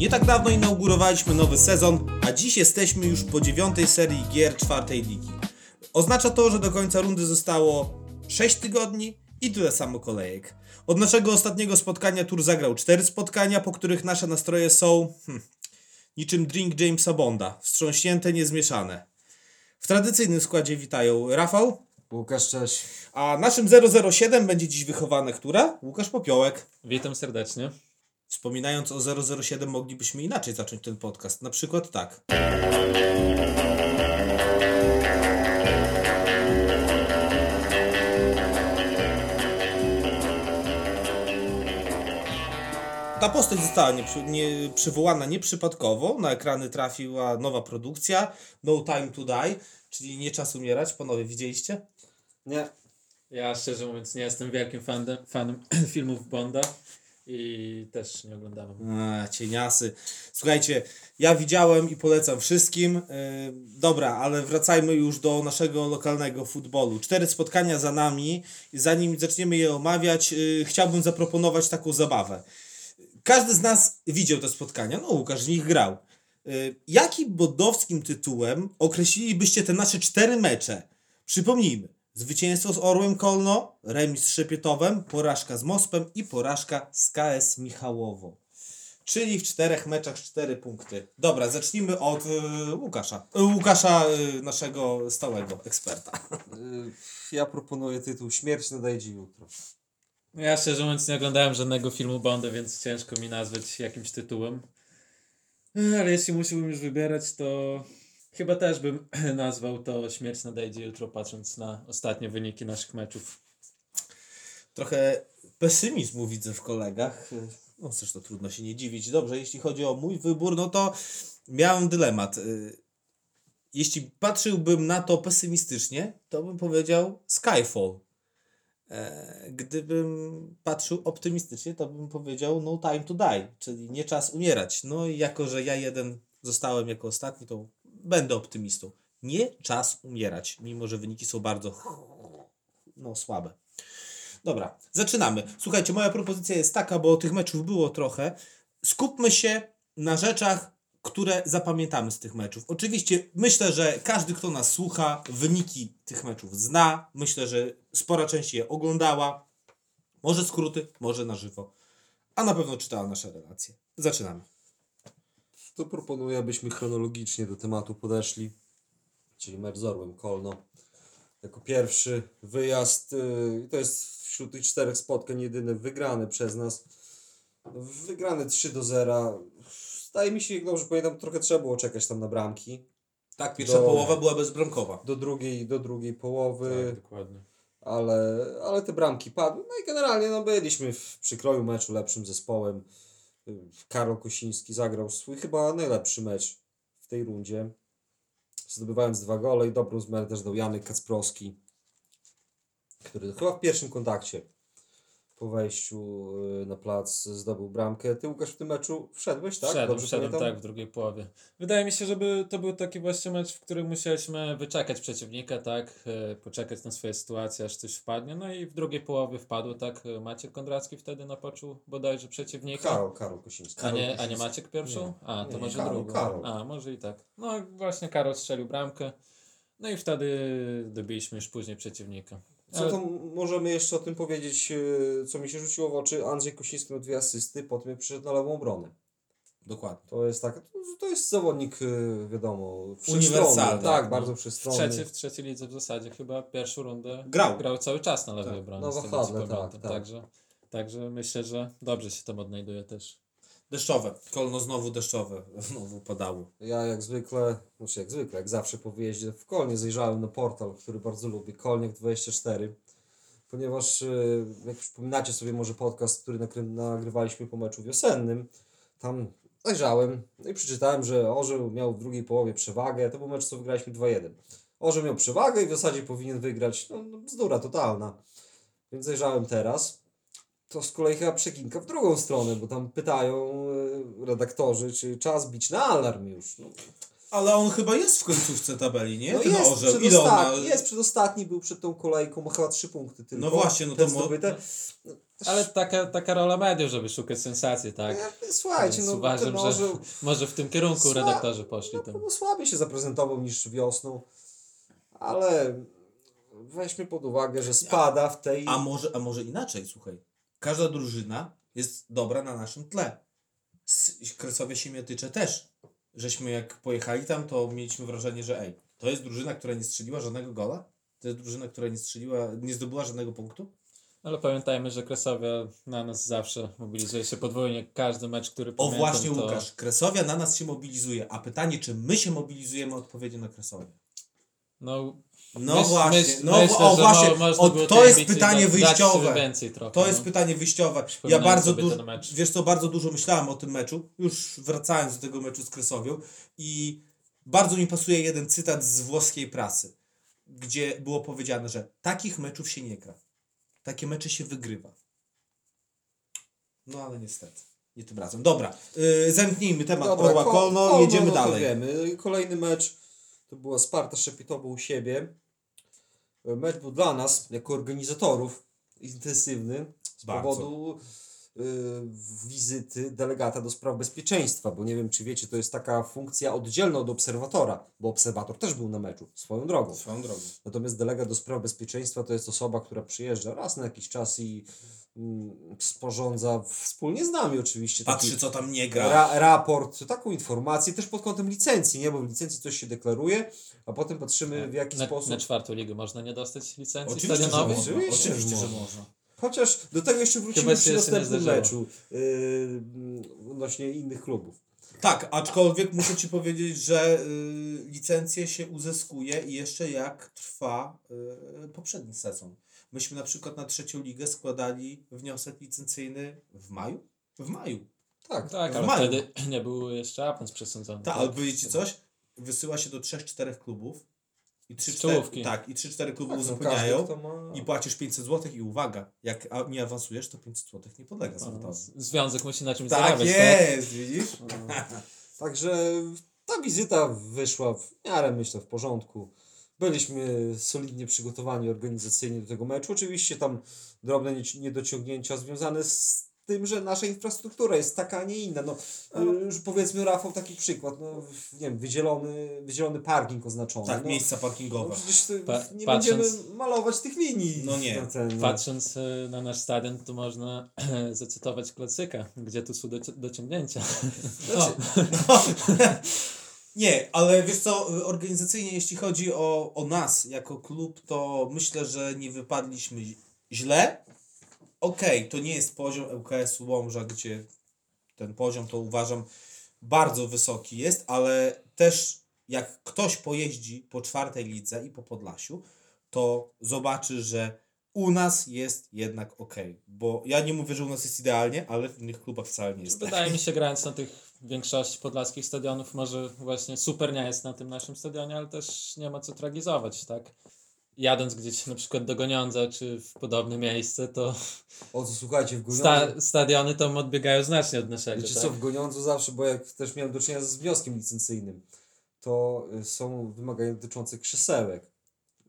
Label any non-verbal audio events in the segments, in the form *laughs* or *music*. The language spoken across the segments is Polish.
Nie tak dawno inaugurowaliśmy nowy sezon, a dziś jesteśmy już po dziewiątej serii gier czwartej ligi. Oznacza to, że do końca rundy zostało 6 tygodni i tyle samo kolejek. Od naszego ostatniego spotkania Tur zagrał 4 spotkania, po których nasze nastroje są hmm, niczym drink Jamesa Bonda, wstrząśnięte, niezmieszane. W tradycyjnym składzie witają Rafał, Łukasz, cześć. a naszym 007 będzie dziś wychowane która? Łukasz Popiołek. Witam serdecznie. Wspominając o 007 moglibyśmy inaczej zacząć ten podcast. Na przykład tak. Ta postać została nie, nie, przywołana nieprzypadkowo. Na ekrany trafiła nowa produkcja No Time to Die, czyli Nie czas umierać. Panowie, widzieliście? Nie. Ja szczerze mówiąc nie jestem wielkim fanem, fanem *clears throat* filmów Bonda i też nie oglądałem. A, cieniasy. Słuchajcie, ja widziałem i polecam wszystkim. Yy, dobra, ale wracajmy już do naszego lokalnego futbolu. Cztery spotkania za nami. Zanim zaczniemy je omawiać, yy, chciałbym zaproponować taką zabawę. Każdy z nas widział te spotkania. No, Łukasz w nich grał. Yy, jakim bodowskim tytułem określilibyście te nasze cztery mecze? Przypomnijmy. Zwycięstwo z Orłem Kolno, remis z Szepietowem, porażka z Mospem i porażka z KS Michałowo. Czyli w czterech meczach cztery punkty. Dobra, zacznijmy od y, Łukasza. Y, Łukasza, y, naszego stałego eksperta. Y, Ja proponuję tytuł Śmierć nadejdzie jutro. Ja szczerze mówiąc nie oglądałem żadnego filmu Bonda, więc ciężko mi nazwać jakimś tytułem. Ale jeśli musiałbym już wybierać, to chyba też bym *clears throat* nazwał to Śmierć nadejdzie jutro, patrząc na ostatnie wyniki naszych meczów. Trochę pesymizmu widzę w kolegach. No zresztą trudno się nie dziwić. Dobrze, jeśli chodzi o mój wybór, no to miałem dylemat. Y, Jeśli patrzyłbym na to pesymistycznie, to bym powiedział Skyfall. E, Gdybym patrzył optymistycznie, to bym powiedział No Time to Die, czyli nie czas umierać. No i jako, że ja jeden zostałem jako ostatni, to będę optymistą. Nie czas umierać, mimo że wyniki są bardzo no, słabe. Dobra, zaczynamy. Słuchajcie, moja propozycja jest taka, bo tych meczów było trochę. Skupmy się na rzeczach, które zapamiętamy z tych meczów. Oczywiście myślę, że każdy, kto nas słucha, wyniki tych meczów zna. Myślę, że spora część je oglądała. Może skróty, może na żywo. A na pewno czytała nasze relacje. Zaczynamy. To proponuję, abyśmy chronologicznie do tematu podeszli. Czyli mecz z Orłem Kolno. Jako pierwszy wyjazd. y, To jest wśród tych czterech spotkań jedyny wygrany przez nas. Wygrany 3 do 0. Zdaje mi się, jak dobrze pamiętam, trochę trzeba było czekać tam na bramki. Tak, pierwsza Do- połowa była bezbramkowa. Do drugiej, do drugiej połowy. Tak, dokładnie. ale, ale te bramki padły. No i generalnie no, byliśmy w przykroju meczu lepszym zespołem. Karol Kosiński zagrał swój chyba najlepszy mecz w tej rundzie. Zdobywając dwa gole i dobrą zmianę też dał Janek Kacprowski, który chyba w pierwszym kontakcie po wejściu y, na plac zdobył bramkę. Ty Łukasz w tym meczu wszedłeś, tak? Wszedłem, Dobrze wszedłem pamiętam? tak w drugiej połowie. Wydaje mi się, żeby to był taki właśnie mecz, w którym musieliśmy wyczekać przeciwnika, tak, e, poczekać na swoje sytuacje, aż coś wpadnie. No i w drugiej połowie wpadło, tak, Maciek Kondracki wtedy napoczył bodajże przeciwnika. Karol, Karol Kosiński. A nie, a nie. Maciek pierwszą? Nie. A, to Nie, może Karol, drugą. Karol. A, może i tak. No właśnie Karol strzelił bramkę. No i wtedy dobiliśmy już później przeciwnika. Co Ale- to możemy jeszcze o tym powiedzieć, e, co mi się rzuciło w oczy? Andrzej Kosiński miał dwie asysty, potem przyszedł na lewą obronę. Dokładnie. To jest tak, to, jest zawodnik, e, wiadomo, Uniwersalny, wszechstronny. Tak, no. bardzo W wszechstronny. trzeciej, w trzeciej lidze w zasadzie chyba pierwszą rundę Grał. grał cały czas na lewej Tak, obronie. na z tego, co wahadle, tak, tak. Także, także myślę, że dobrze się tam odnajduje też. Deszczowe. Kolno znowu deszczowe. *laughs* Znowu padało. Ja jak zwykle, znaczy jak zwykle, jak zawsze po wyjeździe w Kolnie zajrzałem na portal, który bardzo lubię, Kolniak24, ponieważ e, jak przypominacie sobie może podcast, który nagrywaliśmy po meczu wiosennym, tam zajrzałem no i przeczytałem, że Orzeł miał w drugiej połowie przewagę, to był mecz, co wygraliśmy 2-1. Orzeł miał przewagę i w zasadzie powinien wygrać, no, no bzdura totalna. Więc zajrzałem teraz, to z kolei chyba przekinka w drugą stronę, bo tam pytają e, redaktorzy, czy czas bić na alarm już. No, Ale on chyba jest w końcówce tabeli, nie? No Ten jest, orzeł. Ile przedostatni, jest przedostatni, był przed tą kolejką, ma chyba trzy punkty tylko. No właśnie, no to mo- zdobyte. Ale taka, taka rola mediów, żeby szukać sensacji, tak? E, Słuchajcie, Więc no uważam, ten że może w tym kierunku Sła- redaktorzy poszli. na Tym. pewno słabiej się zaprezentował niż wiosną, ale weźmy pod uwagę, że spada w tej... A może, a może inaczej, słuchaj. Każda drużyna jest dobra na naszym tle. Z Kresowia Siemiatycze też. Żeśmy jak pojechali tam, to mieliśmy wrażenie, że ej, to jest drużyna, która nie strzeliła żadnego gola? To jest drużyna, która nie strzeliła, nie zdobyła żadnego punktu? Ale pamiętajmy, że Kresowia na nas zawsze mobilizuje się podwójnie. Każdy mecz, który O pamiętam, właśnie, to... Łukasz. Kresowia na nas się mobilizuje, a pytanie, czy my się mobilizujemy, odpowiedzi na Kresowie. No, No myśl- właśnie, myśl- no myślę, o właśnie, o, to jest pytanie dać- dać wyjściowe. trochę. To jest no. pytanie wyjściowe. Ja bardzo dużo, wiesz co, bardzo dużo myślałem o tym meczu, już wracając do tego meczu z Kresowią i bardzo mi pasuje jeden cytat z włoskiej prasy, gdzie było powiedziane, że takich meczów się nie gra. Takie mecze się wygrywa. No ale niestety, nie tym razem. Dobra, yy, zamknijmy temat Orła Ko- Kolno, Kolno, jedziemy no dalej. Wiemy. Kolejny mecz to była Sparta Szepitowo u siebie. Mecz był dla nas, jako organizatorów, intensywny z Bardzo. powodu wizyty delegata do spraw bezpieczeństwa, bo nie wiem, czy wiecie, to jest taka funkcja oddzielna od obserwatora, bo obserwator też był na meczu, swoją drogą. Swoją drogą. Natomiast delegat do spraw bezpieczeństwa to jest osoba, która przyjeżdża raz na jakiś czas i mm, sporządza wspólnie z nami oczywiście Patrzy co tam nie gra. ra, raport, taką informację też pod kątem licencji, nie? bo w licencji coś się deklaruje, a potem patrzymy w jaki na, sposób. na czwartą ligę można nie dostać licencji Oczywiście, że stadionowej? można. Oczywiście, że Oczywiście, że można. Chociaż do tego jeszcze Chyba wrócimy się przy następnym meczu yy, odnośnie innych klubów. Tak, aczkolwiek muszę Ci powiedzieć, że y, licencję się uzyskuje i jeszcze jak trwa y, poprzedni sezon. Myśmy na przykład na trzecią ligę składali wniosek licencyjny w maju? W maju. Tak, Tak, W ale maju. wtedy *clears throat* nie był jeszcze awans przesądzony. Tak, ale powiedzieć Ci coś? Wysyła się do 3-4 klubów i 3-4 czołówki. tak, i 3-4 kluby tak no, uzupełniają kto ma... i płacisz 500 zł i uwaga, jak nie awansujesz, to 500 zł nie podlega No, zwrotowi. z- Związek musi na czymś Tak zarabiać, jest, widzisz? Także ta wizyta wyszła w miarę, myślę, w porządku. Byliśmy solidnie przygotowani organizacyjnie do tego meczu. Oczywiście tam drobne niedociągnięcia związane z tym, że nasza infrastruktura jest taka, a nie inna. No, y, już powiedzmy, Rafał, taki przykład. No, nie wiem, wydzielony, wydzielony parking oznaczony. Tak, no, miejsca no parkingowe. przecież to Pa- nie patrząc- będziemy malować tych linii. No nie. na ten, no. Patrząc e, na nasz stadion, to można *clears throat* zacytować klasyka, gdzie tu są doci- dociągnięcia. Znaczy, No. Nie, ale wiesz co, organizacyjnie jeśli chodzi o, o nas jako klub, to myślę, że nie wypadliśmy źle. Okej, to nie jest poziom ŁKS-u Łomża, gdzie ten poziom to uważam bardzo wysoki jest, ale też jak ktoś pojeździ po czwartej lidze i po Podlasiu, to zobaczy, że u nas jest jednak ok. Bo ja nie mówię, że u nas jest idealnie, ale w innych klubach wcale nie jest tak. Wydaje mi *laughs* się, grając na tych większości podlaskich stadionów, może właśnie super nie jest na tym naszym stadionie, ale też nie ma co tragizować, tak? Jadąc gdzieś na przykład do Goniądza, czy w podobne miejsce, to o co słuchajcie, w Goniądzu, sta- stadiony tam odbiegają znacznie od naszego, Wiecie tak? co, w Goniądzu zawsze, bo jak też miałem do czynienia z wnioskiem licencyjnym, to y, są wymagania dotyczące krzesełek,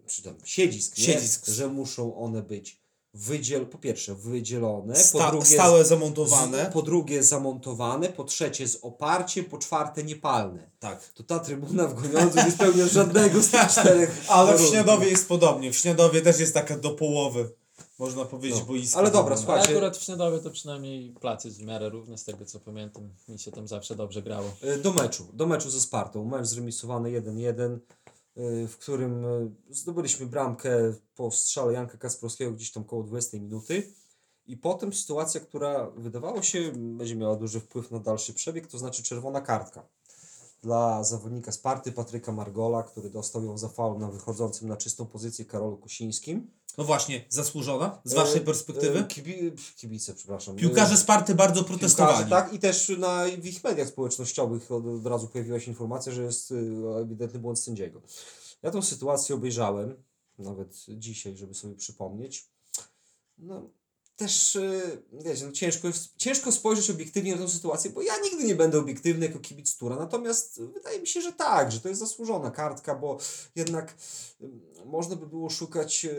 czy tam siedzisk, nie? Siedzisk. że muszą one być wydziel, po pierwsze wydzielone, po Sta- drugie stałe z, zamontowane. po drugie zamontowane, po trzecie z oparciem, po czwarte niepalne. Tak. To ta trybuna w Goniądzu nie spełnia żadnego z tych *laughs* czterech Ale w. Śniadowie jest podobnie. W Śniadowie też jest taka do połowy, można powiedzieć, No. boisko. Ale dobra, wygląda. Ale słuchajcie. akurat w Śniadowie to przynajmniej plac jest w miarę równy, z tego co pamiętam. Mi się tam zawsze dobrze grało. Y, Do meczu, do meczu ze Spartą. Mecz zremisowany 1-1, y, w którym y, zdobyliśmy bramkę po strzale Janka Kasprowskiego gdzieś tam koło 20 minuty. I potem sytuacja, która wydawało się będzie miała duży wpływ na dalszy przebieg, to znaczy czerwona kartka dla zawodnika Sparty Patryka Margola, który dostał ją za faul na wychodzącym na czystą pozycję Karolu Kusińskim. No właśnie, zasłużona z waszej E, perspektywy? e, Kibi, kibice, przepraszam. Piłkarze E, Sparty bardzo Piłkarze, protestowali. tak, i też na, w ich mediach społecznościowych od, od razu pojawiła się informacja, że jest y, ewidentny błąd sędziego. Ja tą sytuację obejrzałem, nawet dzisiaj, żeby sobie przypomnieć. No, też, y, wiecie, no ciężko, ciężko spojrzeć obiektywnie na tę sytuację, bo ja nigdy nie będę obiektywny jako kibic Tura, natomiast wydaje mi się, że tak, że to jest zasłużona kartka, bo jednak można by było szukać y,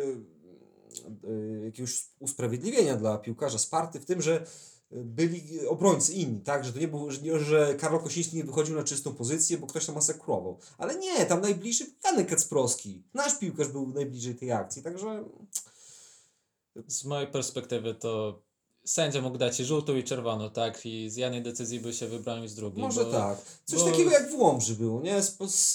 y, jakiegoś usprawiedliwienia dla piłkarza Sparty w tym, że byli obrońcy inni, tak? Że to nie było, że, Karol Kosiński nie wychodził na czystą pozycję, bo ktoś tam masakrował. Ale nie, tam najbliższy Janek Kacprowski. Nasz piłkarz był najbliżej tej akcji, także Z mojej perspektywy to sędzia mógł dać i żółtą i czerwoną, tak? I z jednej decyzji by się wybronił z drugiej. może bo, tak. Coś bo- takiego jak w Łomży było, nie? Z, z,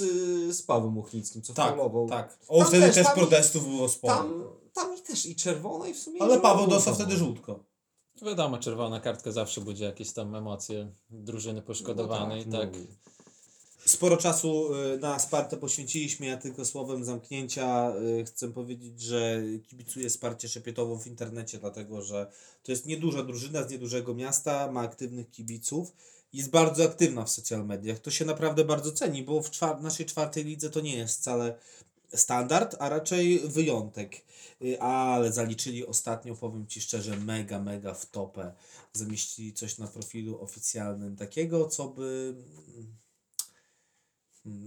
z Pawłem Muchnickim, co Tak, faulował. tak. O, Tam wtedy też, protestów było sporo. Tam, tam i też i czerwona i w sumie... i Ale Paweł dostał wtedy żółtko. Wiadomo, czerwona kartka zawsze budzi jakieś tam emocje drużyny poszkodowanej, No tak. no. Sporo czasu y, na Spartę poświęciliśmy, ja tylko słowem zamknięcia y, chcę powiedzieć, że kibicuję Sparcie Szepietową w internecie, dlatego że to jest nieduża drużyna z niedużego miasta, ma aktywnych kibiców, jest bardzo aktywna w social mediach. To się naprawdę bardzo ceni, bo w czwar- naszej czwartej lidze to nie jest wcale standard, a raczej wyjątek. Y, Ale zaliczyli ostatnio, powiem Ci szczerze, mega, mega w topę. Zamieścili coś na profilu oficjalnym takiego, co by...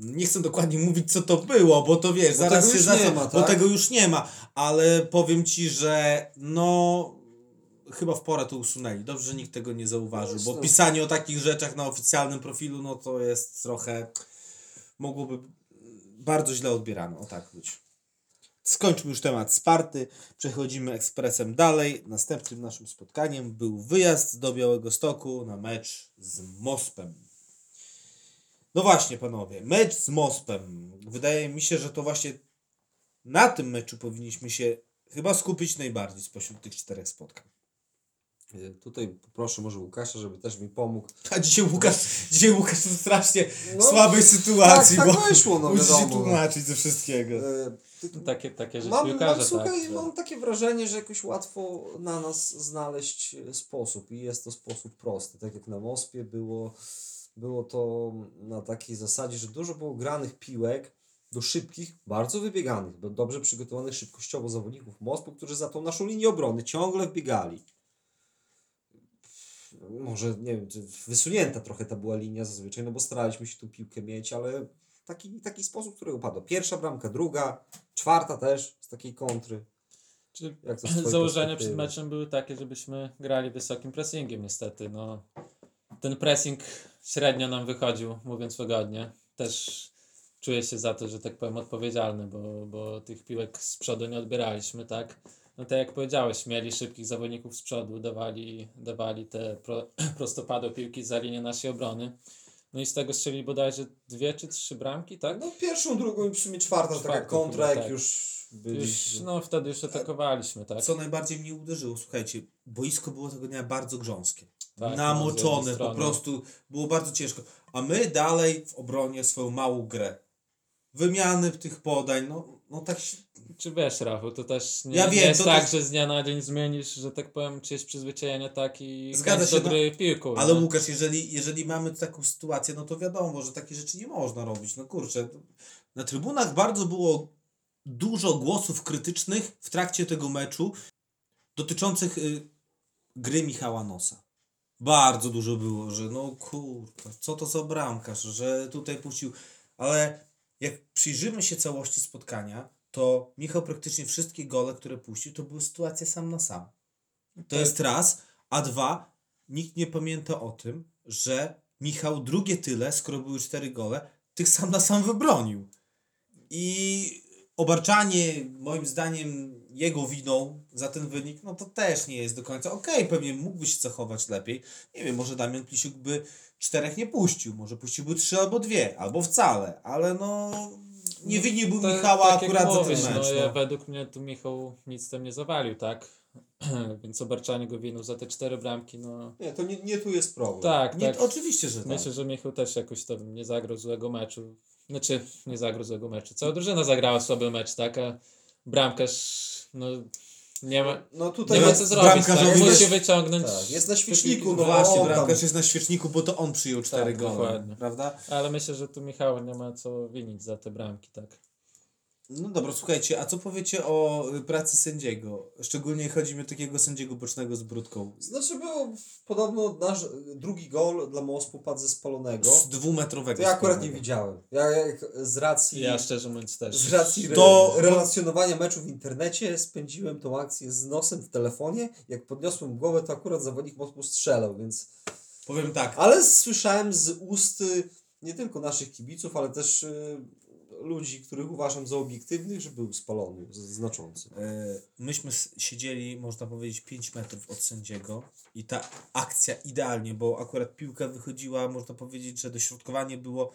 Nie chcę dokładnie mówić, co to było, bo to wiesz, Bo zaraz tego się już za nie ma, Bo tak? tego już nie ma, ale powiem Ci, że no chyba w porę to usunęli. Dobrze, że nikt tego nie zauważył, Wiesz, bo no. pisanie o takich rzeczach na oficjalnym profilu, no to jest trochę mogłoby bardzo źle odbierane, o tak być. Skończmy już temat Sparty, przechodzimy ekspresem dalej. Następnym naszym spotkaniem był wyjazd do Białego Stoku na mecz z Mospem. No właśnie, panowie, mecz z Mospem. Wydaje mi się, że to właśnie na tym meczu powinniśmy się chyba skupić najbardziej spośród tych czterech spotkań. Y, Tutaj poproszę może Łukasza, żeby też mi pomógł. A dzisiaj Łukasz, dzisiaj Łukasz w strasznie No, słabej sytuacji, tak, tak bo wyszło, no musi się wiadomo. tłumaczyć ze wszystkiego. Y, Takie, takie rzeczy Mam, piłkarza, mam, słuchaj, tak. że- mam takie wrażenie, że jakoś łatwo na nas znaleźć e, sposób i jest to sposób prosty. Tak jak na Mospie było, było to na takiej zasadzie, że dużo było granych piłek do szybkich, bardzo wybieganych, do dobrze przygotowanych szybkościowo zawodników Mospu, którzy za tą naszą linię obrony ciągle wbiegali. Może, nie wiem, wysunięta trochę ta była linia zazwyczaj, no bo staraliśmy się tu piłkę mieć, ale taki, taki sposób, który upadł. Pierwsza bramka, druga, czwarta też z takiej kontry. Czy Jak to założenia przed meczem były takie, żebyśmy grali wysokim pressingiem niestety. No, ten pressing średnio nam wychodził, mówiąc wygodnie. Też czuję się za to, że tak powiem odpowiedzialny, bo, bo tych piłek z przodu nie odbieraliśmy, tak? No tak jak powiedziałeś, mieli szybkich zawodników z przodu, dawali, dawali te pro, *clears throat* prostopadłe piłki za linię naszej obrony. No i z tego strzeli bodajże dwie czy trzy bramki, tak? No pierwszą, drugą i w sumie czwarta, taka kontra, chyba, jak tak. już byli. Już, no wtedy już atakowaliśmy, tak? Co najbardziej mnie uderzyło, słuchajcie, boisko było tego dnia bardzo grząskie. Tak, no, namoczone, po prostu było bardzo ciężko. A my dalej w obronie swoją małą grę. Wymiany tych podań, no, no tak się, Czy wiesz, Rafał, to też nie, Ja wiem, nie jest tak, też- że z dnia na dzień zmienisz, że tak powiem, czyjeś przyzwyczajenie tak i Zgadza się, do gry piłką. Ale? Łukasz, jeżeli, jeżeli mamy taką sytuację, no to wiadomo, że takie rzeczy nie można robić. No kurczę, na trybunach bardzo było dużo głosów krytycznych w trakcie tego meczu dotyczących y, gry Michała Nosa. Bardzo dużo było, że no kurwa, co to za bramkarz, że tutaj puścił. Ale jak przyjrzymy się całości spotkania, to Michał praktycznie wszystkie gole, które puścił, to były sytuacje sam na sam. To Tak. jest raz, a dwa, nikt nie pamięta o tym, że Michał drugie tyle, skoro były cztery gole, tych sam na sam wybronił. I obarczanie, moim zdaniem, jego winą za ten wynik, no to też nie jest do końca. Okej, pewnie mógłby się zachować lepiej. Nie wiem, może Damian Plisiuk by czterech nie puścił, może puściłby trzy albo dwie, albo wcale, ale no nie winiłbym To- Michała tak akurat mówisz, za ten mecz. No, No, ja, według mnie tu Michał nic tam nie zawalił, tak? *clears throat* Więc obarczanie go winą za te cztery bramki, no Nie, to nie, nie tu jest problem. tak, nie, tak. Oczywiście, że tak. Myślę, że Michał też jakoś tam nie zagrał złego meczu. Znaczy, nie zagrał złego meczu. Cała drużyna zagrała słaby mecz, tak? A bramkarz, no nie ma, No tutaj nie ma co zrobić, tak? Musi wyciągnąć. tak, jest na świeczniku. No No, właśnie, bramkarz jest na świeczniku, bo to on przyjął cztery Tak, gole, dokładnie. prawda? Ale myślę, że tu Michał nie ma co winić za te bramki, tak? No dobra, słuchajcie, a co powiecie o y, pracy sędziego? Szczególnie chodzi mi o takiego sędziego bocznego z brudką. Znaczy był podobno nasz drugi gol dla Mospu padł ze spalonego. Z dwumetrowego. To ja akurat nie spalonego. widziałem. Ja jak z racji... Ja szczerze mówiąc też. Z racji re- To- relacjonowania meczu w internecie spędziłem tą akcję z nosem w telefonie. Jak podniosłem głowę, to akurat zawodnik Moskwy strzelał, więc... Powiem tak, Ale słyszałem z ust y, nie tylko naszych kibiców, ale też y, ludzi, których uważam za obiektywnych, że był spalony znaczący. E, Myśmy siedzieli, można powiedzieć, 5 metrów od sędziego i ta akcja idealnie, bo akurat piłka wychodziła, można powiedzieć, że dośrodkowanie było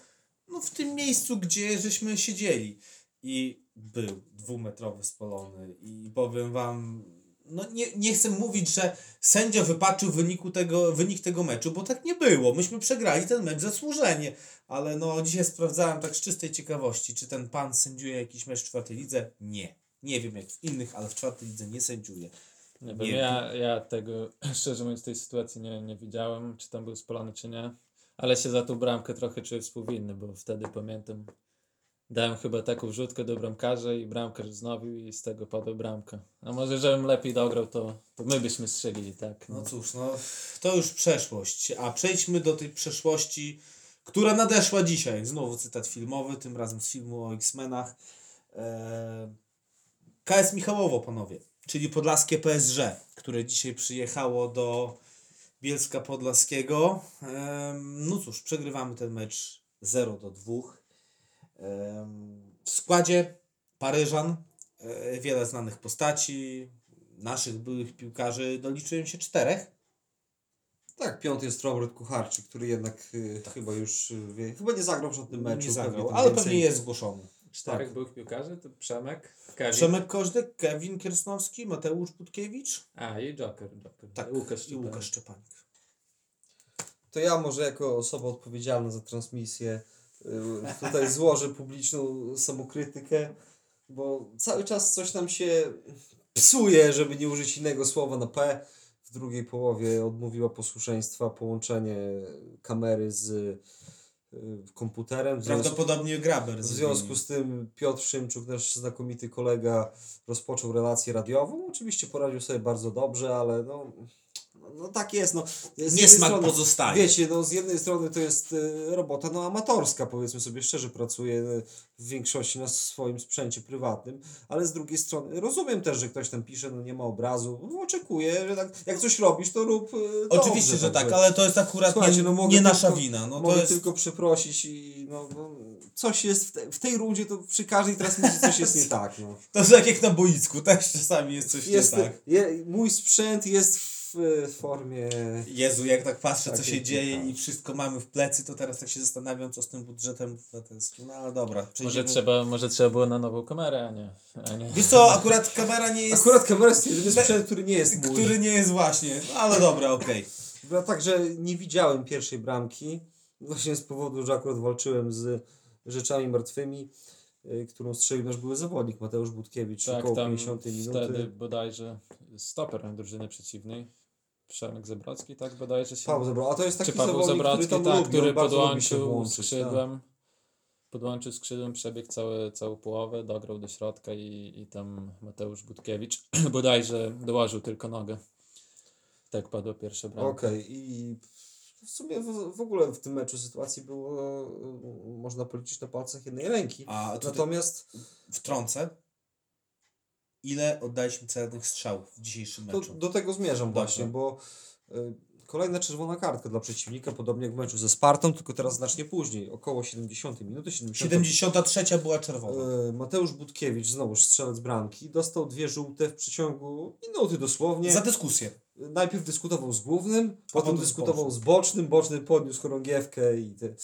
no, w tym miejscu, gdzie żeśmy siedzieli. I był dwumetrowy spalony. I powiem wam, no nie, nie chcę mówić, że sędzia wypaczył wyniku tego, wynik tego meczu, bo tak nie było. Myśmy przegrali ten mecz zasłużenie. Ale no dzisiaj sprawdzałem tak z czystej ciekawości, czy ten pan sędziuje jakiś mecz w czwartej lidze? Nie. Nie wiem jak w innych, ale w czwartej lidze nie sędziuje. Nie Nie wiem, wiem. ja, ja tego *clears throat* szczerze mówiąc tej sytuacji nie, nie widziałem, czy tam był spalony, czy nie. Ale się za tą bramkę trochę czuję współwinny, bo wtedy pamiętam, dałem chyba taką wrzutkę do bramkarza i bramkarz wznowił i z tego padła bramka. A może żebym lepiej dograł, to, to my byśmy strzelili, tak? No cóż, no to już przeszłość. A przejdźmy do tej przeszłości, która nadeszła dzisiaj. Znowu cytat filmowy, tym razem z filmu o X-Menach. Eee, KS Michałowo, panowie, czyli podlaskie PSG, które dzisiaj przyjechało do Bielska Podlaskiego. Em, no cóż, przegrywamy ten mecz 0 do 2. W składzie Paryżan, e, wiele znanych postaci, naszych byłych piłkarzy, doliczyłem się czterech. Tak, piąty jest Robert Kucharczyk, który jednak y, chyba już y, wie, chyba nie zagrał w żadnym meczu. nie zagrał, ale więcej- pewnie jest zgłoszony. Czterech byłych piłkarzy, to Przemek, Kevin, Przemek Koźdek, Kevin Kiersnowski, Mateusz Budkiewicz, a i Joker, Joker. tak, Łukasz i. Łukasz Szczepanik. To ja może jako osoba odpowiedzialna za transmisję tutaj złożę publiczną samokrytykę, bo cały czas coś nam się psuje, żeby nie użyć innego słowa na P. W drugiej połowie odmówiła posłuszeństwa połączenie kamery z y, komputerem. Związku, Prawdopodobnie Graber. w związku z tym Piotr Szymczuk, nasz znakomity kolega, rozpoczął relację radiową. Oczywiście poradził sobie bardzo dobrze, ale no, no, tak jest. No. Z Niesmak strony- pozostaje. Wiecie, no z jednej strony to jest y, robota no, amatorska, powiedzmy sobie szczerze, pracuję y, w większości na swoim sprzęcie prywatnym, ale z drugiej strony rozumiem też, że ktoś tam pisze, no nie ma obrazu, no, oczekuję, że tak, jak coś robisz, to rób y, Oczywiście, dobrze, że tak, ale to jest akurat Słuchajcie, no mogę nie nasza tylko- wina. No, Mogę jest, tylko przeprosić i no, no, coś jest w, te, w tej rundzie, to przy każdej transmisji coś jest nie *laughs* tak. No. to jest tak jak na boisku, też czasami jest coś Jest, nie tak. je, mój sprzęt jest w, w formie... Jezu, jak tak patrzę, co się dzieje i wszystko mamy w plecy, to teraz tak się zastanawiam, co z tym budżetem obywatelskim. No ale dobra, Może trzeba, może trzeba było na nową kamerę, a nie. A nie. Wiesz co, akurat kamera nie jest... Akurat kamera jest jedyny sprzęt, który nie jest mój. który nie jest właśnie, no, ale dobra, okej. Ja także nie widziałem pierwszej bramki, właśnie z powodu, że akurat walczyłem z rzeczami martwymi, y, którą strzelił nasz były zawodnik Mateusz Budkiewicz Tak, około tam 50 minuty. wtedy bodajże stoper drużyny przeciwnej. Przemek Zebrocki, tak bodajże się... Paweł Zabrał, a to jest taki Czy Paweł zawodnik, Zabrocki, który tak, lubi, który podłączył włączyć. Tak. skrzydłem. Podłączył skrzydłem, przebiegł całe, całą połowę, dograł do środka i, i tam Mateusz Budkiewicz *clears throat* bodajże dołożył tylko nogę. Tak padła pierwsza bramka. Okej, i w sumie w, w ogóle w tym meczu sytuacji było, można policzyć na palcach jednej ręki. A Natomiast wtrącę. Ile oddaliśmy celnych strzałów w dzisiejszym to, meczu? do tego zmierzam Dobrze. właśnie, bo y, kolejna czerwona kartka dla przeciwnika, podobnie jak w meczu ze Spartą, tylko teraz znacznie później, około 70 minuty, 70 73 była czerwona. E, Mateusz Budkiewicz, znowuż strzelec bramki, dostał dwie żółte w przeciągu minuty dosłownie. Za dyskusję. Najpierw dyskutował z głównym, potem dyskutował z bocznym, boczny podniósł chorągiewkę i te...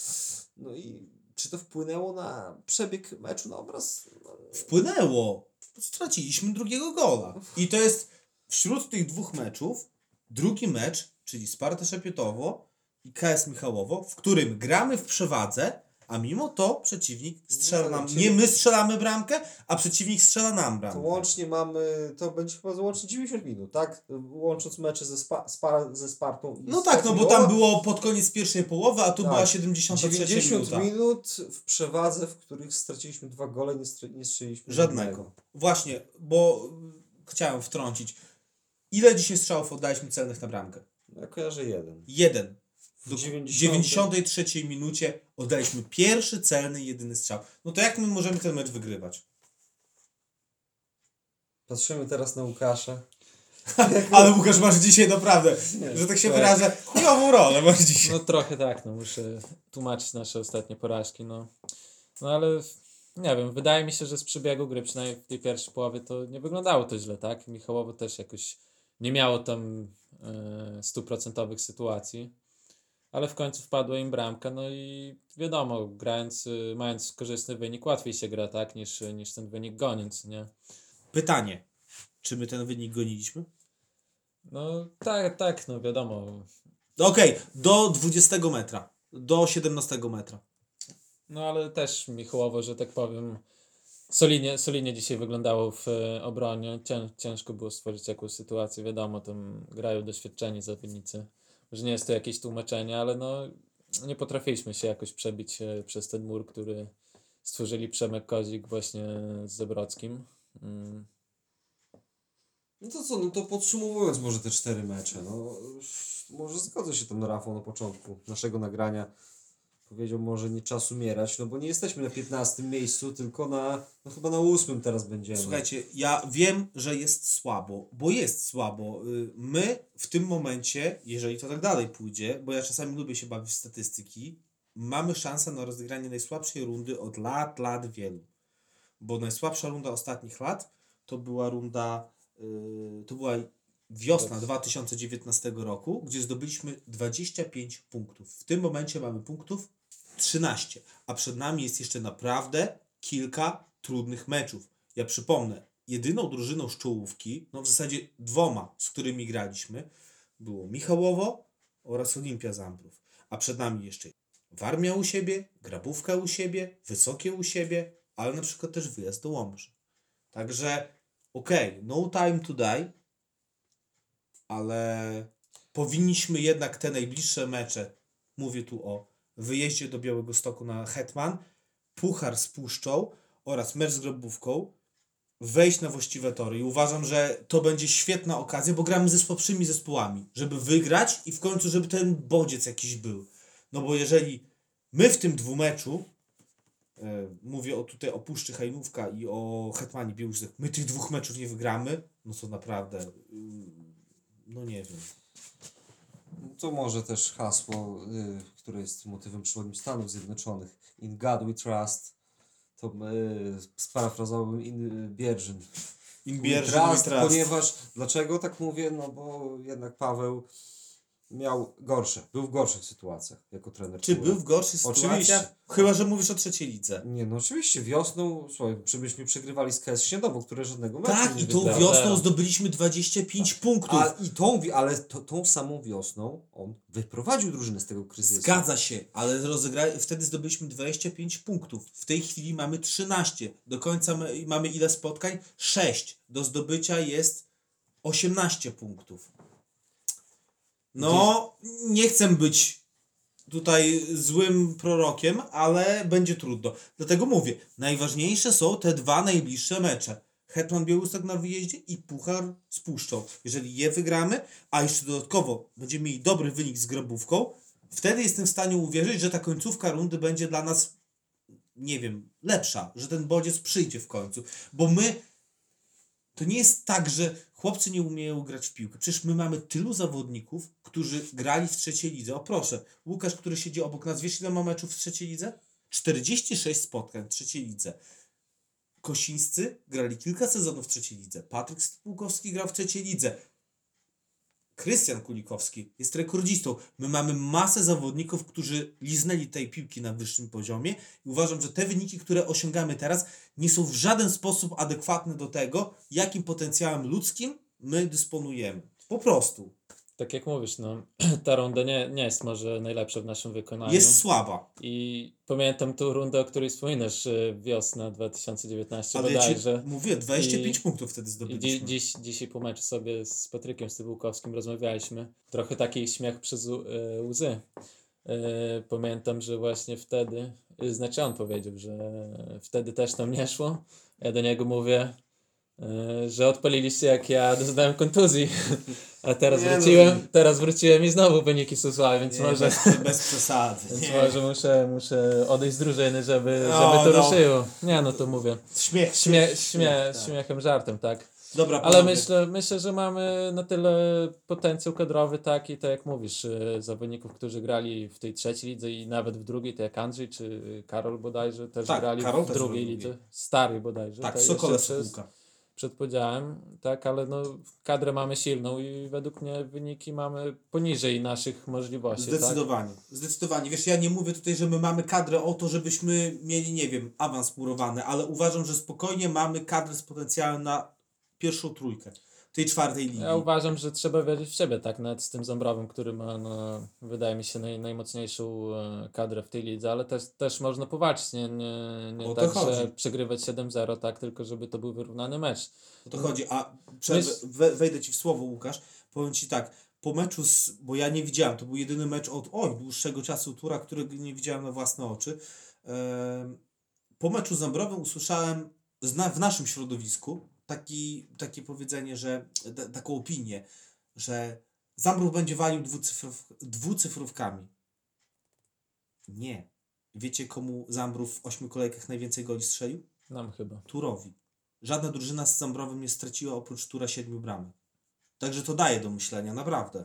No i czy to wpłynęło na przebieg meczu, na obraz? No, Wpłynęło. Straciliśmy drugiego gola. I to jest wśród tych dwóch meczów drugi mecz, czyli Sparta Szepietowo i KS Michałowo, w którym gramy w przewadze, a mimo to przeciwnik strzela nam, nie my strzelamy bramkę, a przeciwnik strzela nam To bramkę. łącznie mamy, to będzie chyba łącznie 90 minut, tak? Łącząc mecze ze, spa, spa, ze Spartą i No tak, no bo tam było pod koniec pierwszej połowy, a tu Tak. była 73 90 minuta. minut w przewadze, w których straciliśmy dwa gole, nie, stre- nie strzeliliśmy Żadnego. Właśnie, bo y, chciałem wtrącić. Ile dzisiaj strzałów oddaliśmy celnych na bramkę? Ja kojarzę jeden. Jeden. W Do 90 93 minucie oddaliśmy pierwszy celny, jedyny strzał. No to jak my możemy ten mecz wygrywać? Patrzymy teraz na Łukasza. *laughs* Ale Łukasz masz dzisiaj naprawdę, że tak się Tak. wyrażę, chujową rolę masz dzisiaj. No trochę tak, no muszę tłumaczyć nasze ostatnie porażki, no. No ale nie wiem, wydaje mi się, że z przebiegu gry, przynajmniej w tej pierwszej połowie, to nie wyglądało to źle, tak? Michałowo też jakoś nie miało tam e, stuprocentowych sytuacji, ale w końcu wpadła im bramka, no i wiadomo, grając, y, mając korzystny wynik, łatwiej się gra, tak? Niż, niż ten wynik goniąc, nie? Pytanie, czy my ten wynik goniliśmy? No tak, tak, no wiadomo, Okej, do 20 metra, do 17 metra. No ale też Michałowo, że tak powiem, solidnie, solidnie dzisiaj wyglądało w e, obronie. Cię, ciężko było stworzyć jakąś sytuację. Wiadomo, tam grają doświadczeni zawodnicy. Że nie jest to jakieś tłumaczenie, ale no nie potrafiliśmy się jakoś przebić e, przez ten mur, który stworzyli Przemek Kozik właśnie z Zebrockim. Mm. No to co, no to podsumowując może te cztery mecze, no może zgodzę się tam na Rafał na początku naszego nagrania. Powiedział może nie czas umierać, no bo nie jesteśmy na 15 miejscu, tylko na, no chyba na 8 teraz będziemy. Słuchajcie, ja wiem, że jest słabo, bo jest słabo. Y, My w tym momencie, jeżeli to tak dalej pójdzie, bo ja czasami lubię się bawić w statystyki, mamy szansę na rozegranie najsłabszej rundy od lat, lat wielu. Bo najsłabsza runda ostatnich lat to była runda, y, to była wiosna 2019 roku, gdzie zdobyliśmy 25 punktów. W tym momencie mamy punktów 13, a przed nami jest jeszcze naprawdę kilka trudnych meczów. Ja przypomnę, jedyną drużyną z czołówki, no w zasadzie dwoma, z którymi graliśmy, było Michałowo oraz Olimpia Zambrów. A przed nami jeszcze Warmia u siebie, Grabówka u siebie, Wysokie u siebie, ale na przykład też wyjazd do Łomży. Także okej, no time to die, ale powinniśmy jednak te najbliższe mecze, mówię tu o wyjeździe do Białego Stoku na Hetman, puchar z Puszczą oraz mecz z Grabówką, wejść na właściwe tory i uważam, że to będzie świetna okazja, bo gramy ze słabszymi zespołami, żeby wygrać i w końcu, żeby ten bodziec jakiś był. No bo jeżeli my w tym dwumeczu, e, mówię o tutaj o Puszczy Hajnówka i o Hetmanie Białystok, my tych dwóch meczów nie wygramy, no to naprawdę, y, no nie wiem. To może też hasło, y, które jest motywem przewodnim Stanów Zjednoczonych. In God we trust. To y, sparafrazowałbym In Bierzyn. Imbierzy, trust, ponieważ, dlaczego tak mówię? No bo jednak Paweł miał gorsze, był w gorszych sytuacjach jako trener. Czy był w gorszych Oczywiście. sytuacjach? Chyba, że mówisz o trzeciej lidze. Nie, no oczywiście wiosną, słuchaj, przybyśmy przegrywali z KS Śniadowo, które żadnego meczu Tak, nie i tą wygrało. wiosną zdobyliśmy 25 punktów. A, I tą, ale to, tą samą wiosną on wyprowadził drużynę z tego kryzysu. Zgadza się, ale rozegra... wtedy zdobyliśmy 25 punktów. W tej chwili mamy 13. Do końca my- mamy ile spotkań? 6. Do zdobycia jest 18 punktów. No, nie chcę być tutaj złym prorokiem, ale będzie trudno. Dlatego mówię, najważniejsze są te dwa najbliższe mecze. Hetman Białystok na wyjeździe i Puchar z Puszczą. Jeżeli je wygramy, a jeszcze dodatkowo będziemy mieli dobry wynik z Grabówką, wtedy jestem w stanie uwierzyć, że ta końcówka rundy będzie dla nas, nie wiem, lepsza, że ten bodziec przyjdzie w końcu. Bo my, to nie jest tak, że chłopcy nie umieją grać w piłkę. Przecież my mamy tylu zawodników, którzy grali w trzeciej lidze. O proszę, Łukasz, który siedzi obok nas, wiesz ile ma meczów w trzeciej lidze? 46 spotkań w trzeciej lidze. Kosińscy grali kilka sezonów w trzeciej lidze. Patryk Spółkowski grał w trzeciej lidze. Krystian Kulikowski jest rekordzistą. My mamy masę zawodników, którzy liznęli tej piłki na wyższym poziomie i uważam, że te wyniki, które osiągamy teraz, nie są w żaden sposób adekwatne do tego, jakim potencjałem ludzkim my dysponujemy. Po prostu. Tak jak mówisz, no, *clears throat* ta runda nie, nie jest może najlepsza w naszym wykonaniu. Jest słaba. I pamiętam tą rundę, o której wspominasz, e, wiosna 2019 Ale ja bodajże. mówię, 25 I- punktów wtedy I zdobyliśmy. dzi, dziś, dzisiaj po meczu sobie z Patrykiem Stybułkowskim rozmawialiśmy. Trochę taki śmiech przez e, łzy. E, Pamiętam, że właśnie wtedy, znaczy on powiedział, że wtedy też tam nie szło. Ja do niego mówię, że odpaliliście jak ja doznałem kontuzji. *laughs* A teraz Nie no. wróciłem, teraz wróciłem i znowu wyniki są słabe, więc Nie, może, bez, bez przesady. więc Nie. może muszę, muszę odejść z drużyny, żeby, No, żeby to no. ruszyło. Nie no to mówię. Śmiech, Śmie, śmiech, śmie, tak. śmiechem, żartem, tak. Dobra, Ale myślę, myślę, że mamy na tyle potencjał kadrowy taki, tak jak mówisz, y, zawodników, którzy grali w tej trzeciej lidze i nawet w drugiej, tak jak Andrzej czy Karol bodajże też Tak, grali Karol w drugiej lidze, starej bodajże. Tak, jeszcze Sokole przed, Sokółka. Przed podziałem, tak, ale no kadrę mamy silną i według mnie wyniki mamy poniżej naszych możliwości, tak? Zdecydowanie. Zdecydowanie. Wiesz, ja nie mówię tutaj, że my mamy kadrę o to, żebyśmy mieli, nie wiem, awans murowany, ale uważam, że spokojnie mamy kadrę z potencjałem na pierwszą trójkę tej czwartej ligi. Ja uważam, że trzeba wierzyć w siebie, tak, nawet z tym Zambrowym, który ma, no, wydaje mi się, naj, najmocniejszą e, kadrę w tej lidze, ale też, też można powalczyć, nie, nie, nie tak, że przegrywać 7-0, tak, tylko żeby to był wyrównany mecz. O to chodzi. A Myśl- we, wejdę ci w słowo, Łukasz. Powiem ci tak, po meczu, z, bo ja nie widziałem, to był jedyny mecz od oj, dłuższego czasu tura, którego nie widziałem na własne oczy. Em, po meczu Zambrowym usłyszałem zna, w naszym środowisku taki, takie powiedzenie, że ta, taką opinię, że Zambrów będzie walił dwucyfrów, dwucyfrówkami. Nie. Wiecie, komu Zambrów w ośmiu kolejkach najwięcej goli strzelił? Nam chyba. Turowi. Żadna drużyna z Zambrowym nie straciła oprócz Tura siedmiu bramek. Także to daje do myślenia, naprawdę.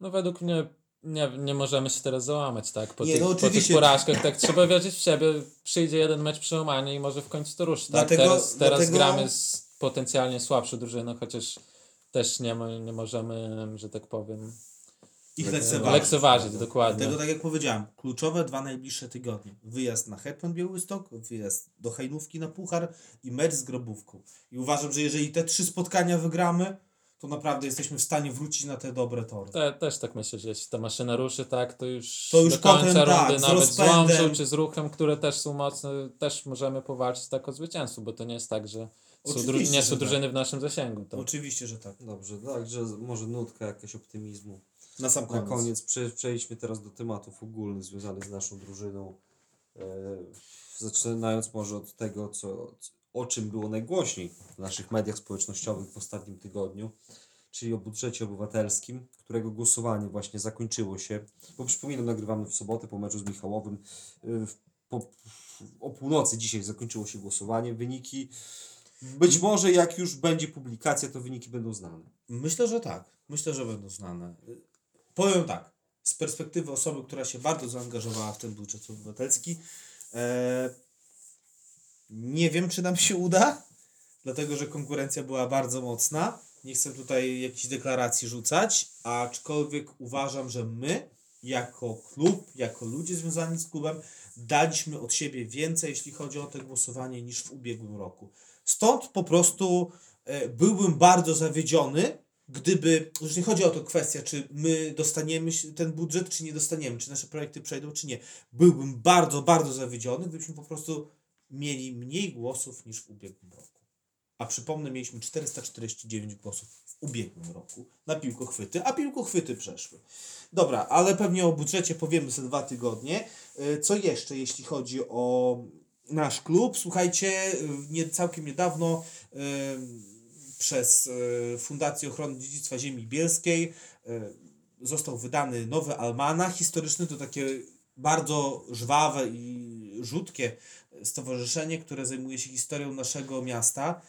No według mnie nie, nie możemy się teraz załamać, tak, po, Nie, tych, no po tych porażkach, tak, trzeba wierzyć w siebie, przyjdzie jeden mecz przełamania i może w końcu to ruszy, tak, Dlatego- teraz, teraz dlatego- gramy z potencjalnie słabszą drużyną, chociaż też nie, nie możemy, że tak powiem, Ich Tak, lekceważyć. lekceważyć, dokładnie. Dlatego, tak jak powiedziałem, kluczowe dwa najbliższe tygodnie. Wyjazd na Hetman Białystok, wyjazd do Hajnówki na Puchar i mecz z Grobówką. I uważam, że jeżeli te trzy spotkania wygramy, to naprawdę jesteśmy w stanie wrócić na te dobre tory. Te, też tak myślę, że jeśli ta maszyna ruszy, tak, to już, To już do końca potem, rundy, tak, z nawet z łączą czy z ruchem, które też są mocne, też możemy powalczyć tak o zwycięstwo, bo to nie jest tak, że są dru- Oczywiście, nie są tak. drużyny w naszym zasięgu. To. Oczywiście, że tak. Dobrze, także może nutka jakaś optymizmu. Na sam Na koniec. koniec prze, przejdźmy teraz do tematów ogólnych związanych z naszą drużyną. E, zaczynając może od tego, co, o czym było najgłośniej w naszych mediach społecznościowych w ostatnim tygodniu, czyli o budżecie obywatelskim, którego głosowanie właśnie zakończyło się. Bo przypominam, nagrywamy w sobotę po meczu z Michałowym. E, po, o północy dzisiaj zakończyło się głosowanie. Wyniki, być może jak już będzie publikacja, to wyniki będą znane. Myślę, że tak. Myślę, że będą znane. Powiem tak. Z perspektywy osoby, która się bardzo zaangażowała w ten budżet obywatelski, e, nie wiem, czy nam się uda, dlatego że konkurencja była bardzo mocna. Nie chcę tutaj jakichś deklaracji rzucać, aczkolwiek uważam, że my, jako klub, jako ludzie związani z klubem, daliśmy od siebie więcej, jeśli chodzi o to głosowanie, niż w ubiegłym roku. Stąd po prostu e, byłbym bardzo zawiedziony, gdyby, już nie chodzi o to kwestia, czy my dostaniemy ten budżet, czy nie dostaniemy, czy nasze projekty przejdą, czy nie. Byłbym bardzo, bardzo zawiedziony, gdybyśmy po prostu mieli mniej głosów niż w ubiegłym roku. A przypomnę, mieliśmy 449 głosów w ubiegłym roku na piłkochwyty, a piłkochwyty przeszły. Dobra, ale pewnie o budżecie powiemy za dwa tygodnie. E, Co jeszcze, jeśli chodzi o nasz klub? Słuchajcie, nie, całkiem niedawno e, przez e, Fundację Ochrony Dziedzictwa Ziemi Bielskiej e, został wydany nowy almanach historyczny. To takie bardzo żwawe i rzutkie stowarzyszenie, które zajmuje się historią naszego miasta.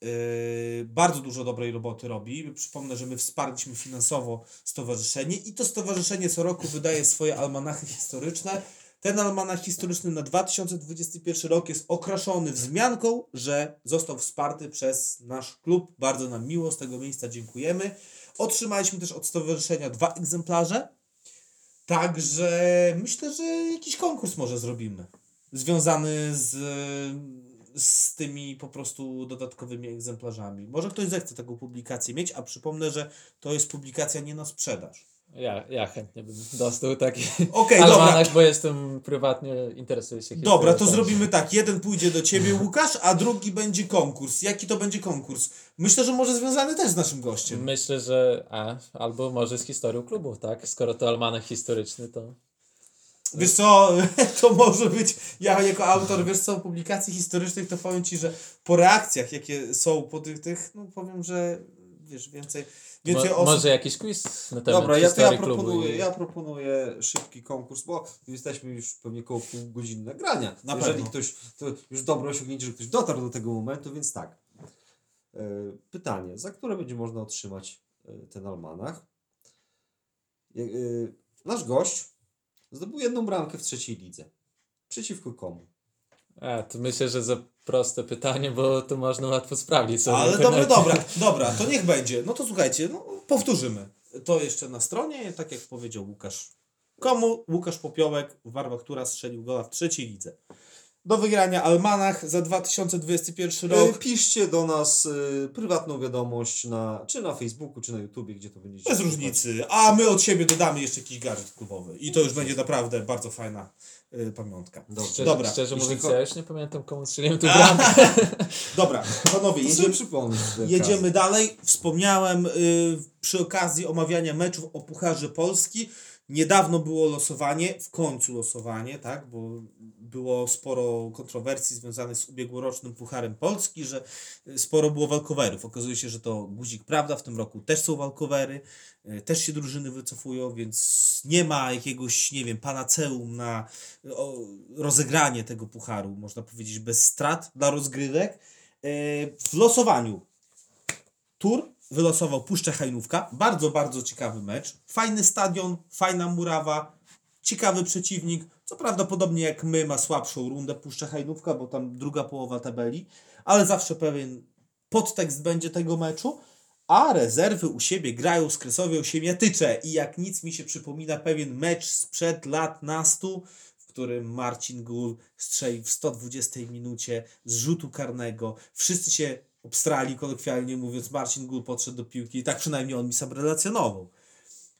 Yy, bardzo dużo dobrej roboty robi. Przypomnę, że my wsparliśmy finansowo stowarzyszenie i to stowarzyszenie co roku wydaje swoje almanachy historyczne. Ten almanach historyczny na 2021 rok jest okraszony wzmianką, że został wsparty przez nasz klub. Bardzo nam miło, z tego miejsca dziękujemy. Otrzymaliśmy też od stowarzyszenia dwa egzemplarze. Także myślę, że jakiś konkurs może zrobimy. Związany z, z tymi po prostu dodatkowymi egzemplarzami. Może ktoś zechce taką publikację mieć, a przypomnę, że to jest publikacja nie na sprzedaż. Ja, ja chętnie bym dostał taki Okej, *laughs* dobra. almanach, bo jestem prywatnie, interesuję się Dobra, to historią. zrobimy tak. Jeden pójdzie do ciebie, Łukasz, a drugi będzie konkurs. Jaki to będzie konkurs? Myślę, że może związany też z naszym gościem. Myślę, że a, albo może z historią klubu, tak? Skoro to almanach historyczny, to Wiesz co, *laughs* to może być, ja jako autor, wiesz co, publikacji historycznych, to powiem Ci, że po reakcjach, jakie są po tych, tych no powiem, że wiesz, więcej, więcej mo, osób... może jakiś quiz na temat Dobra, ja, to ja proponuję, i- ja proponuję szybki konkurs, bo jesteśmy już pewnie koło pół godziny nagrania. Na Jeżeli pewno. ktoś, to już dobre osiągnięcie, że ktoś dotarł do tego momentu, więc tak. E, Pytanie, za które będzie można otrzymać e, ten almanach? E, Nasz gość zdobył jedną bramkę w trzeciej lidze. Przeciwko komu? A, to myślę, że za proste pytanie, bo to można łatwo sprawdzić. sobie Ale dobra, dobra, *laughs* dobra, to niech będzie. No to słuchajcie, no, powtórzymy. To jeszcze na stronie, tak jak powiedział Łukasz. Komu Łukasz Popiołek w barwach, która strzelił gola w trzeciej lidze. Do wygrania Almanach za 2021 E, rok. Piszcie do nas e, prywatną wiadomość na, czy na Facebooku, czy na YouTubie, gdzie to będziecie. Bez różnicy. A my od siebie dodamy jeszcze jakiś gadżet klubowy. I to już będzie naprawdę bardzo fajna y, pamiątka. Dobrze. Szczerze, Dobra, szczerze mówiąc, ko- ja już nie pamiętam komu strzeliłem tu bramkę. *laughs* Dobra, panowie, *laughs* jedziemy, jedziemy dalej. Wspomniałem y, przy okazji omawiania meczów o Pucharze Polski. Niedawno było losowanie, w końcu losowanie, tak, bo było sporo kontrowersji związanych z ubiegłorocznym Pucharem Polski, że y, sporo było walkowerów. Okazuje się, że to guzik prawda, w tym roku też są walkowery, y, też się drużyny wycofują, więc nie ma jakiegoś, nie wiem, panaceum na o, rozegranie tego Pucharu, można powiedzieć, bez strat dla rozgrywek. W losowaniu Tur wylosował Puszczę Hajnówka. Bardzo, bardzo ciekawy mecz. Fajny stadion, fajna murawa, ciekawy przeciwnik. Co prawdopodobnie jak my ma słabszą rundę Puszcza Hajnówka, bo tam druga połowa tabeli, ale zawsze pewien podtekst będzie tego meczu. A rezerwy u siebie grają z Kresowią Siemiatycze i jak nic mi się przypomina pewien mecz sprzed lat nastu, w którym Marcin Gul strzelił w 120 minucie z rzutu karnego. Wszyscy się obstrali, kolokwialnie mówiąc, Marcin Gul podszedł do piłki i tak przynajmniej on mi sam relacjonował.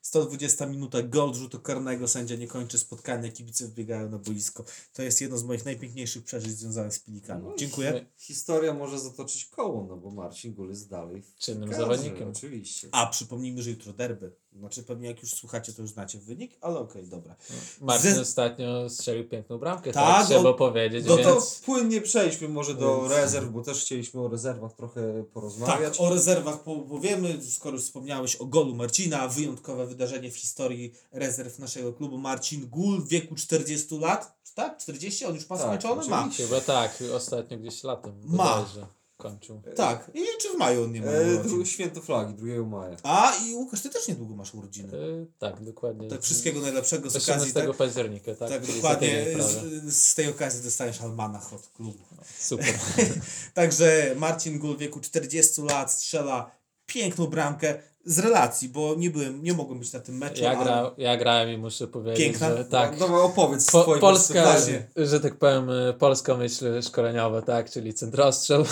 120 minuta gol rzutu karnego, sędzia nie kończy spotkania, kibice wbiegają na boisko. To jest jedno z moich najpiękniejszych przeżyć związanych z Pilikami. Dziękuję. Historia może zatoczyć koło, no bo Marcin Gul jest dalej Czynnym zawodnikiem. Oczywiście. A przypomnijmy, że jutro derby. Znaczy pewnie jak już słuchacie, to już znacie wynik, ale okej, dobra. Marcin Ze- ostatnio strzelił piękną bramkę, Tak, tak, trzeba o- powiedzieć, No więc... to płynnie przejdźmy może do Więc- rezerw, bo też chcieliśmy o rezerwach trochę Tak, porozmawiać. o rezerwach po- powiemy, skoro już wspomniałeś o golu Marcina, wyjątkowe wydarzenie w historii rezerw naszego klubu. Marcin Gul w wieku 40 lat, tak? 40? On już ma Tak, skończone? Ma. Chyba tak, ostatnio gdzieś latem Ma. bodajże kończył. Tak. I czy w maju on nie ma E, święto flagi, 2 maja. A i Łukasz, ty też niedługo masz urodziny. E, tak, dokładnie. Tak, wszystkiego najlepszego z okazji, 18 tak? października, tak? Tak, dokładnie. Z, z tej okazji dostajesz almanach od klubu. Super. *laughs* Także Marcin Gul w wieku 40 lat strzela piękną bramkę z relacji, bo nie byłem, nie mogłem być na tym meczu. Ja, ale- gra, ja grałem i muszę powiedzieć, Piękna? że tak. No, no opowiedz Po, swoje Polska, że tak powiem, y, polska myśl szkoleniowa, tak, czyli centrostrzał,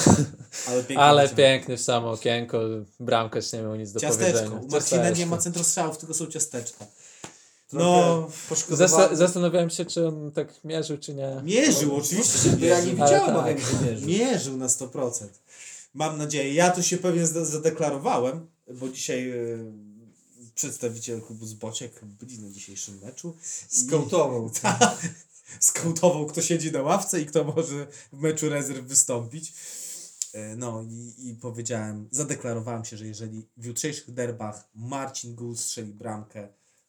ale pięknie ale piękny w samo okienko, bramkarz nie miał nic do Ciasteczko. powiedzenia. U Marcina nie ma centrostrzałów, tylko są ciasteczka. No. Zasta- zastanawiałem się, czy on tak mierzył, czy nie. mierzył, oczywiście, ja nie widziałem, Ale tak. mierzył. Mierzył na 100%. Mam nadzieję. Ja tu się pewnie zadeklarowałem, bo dzisiaj e, przedstawiciel klubu Zbociek byli na dzisiejszym meczu. Skautował. *laughs* Tak. Skautował, kto siedzi na ławce i kto może w meczu rezerw wystąpić. E, No i, i powiedziałem, zadeklarowałem się, że jeżeli w jutrzejszych derbach Marcin Gul strzeli bramkę,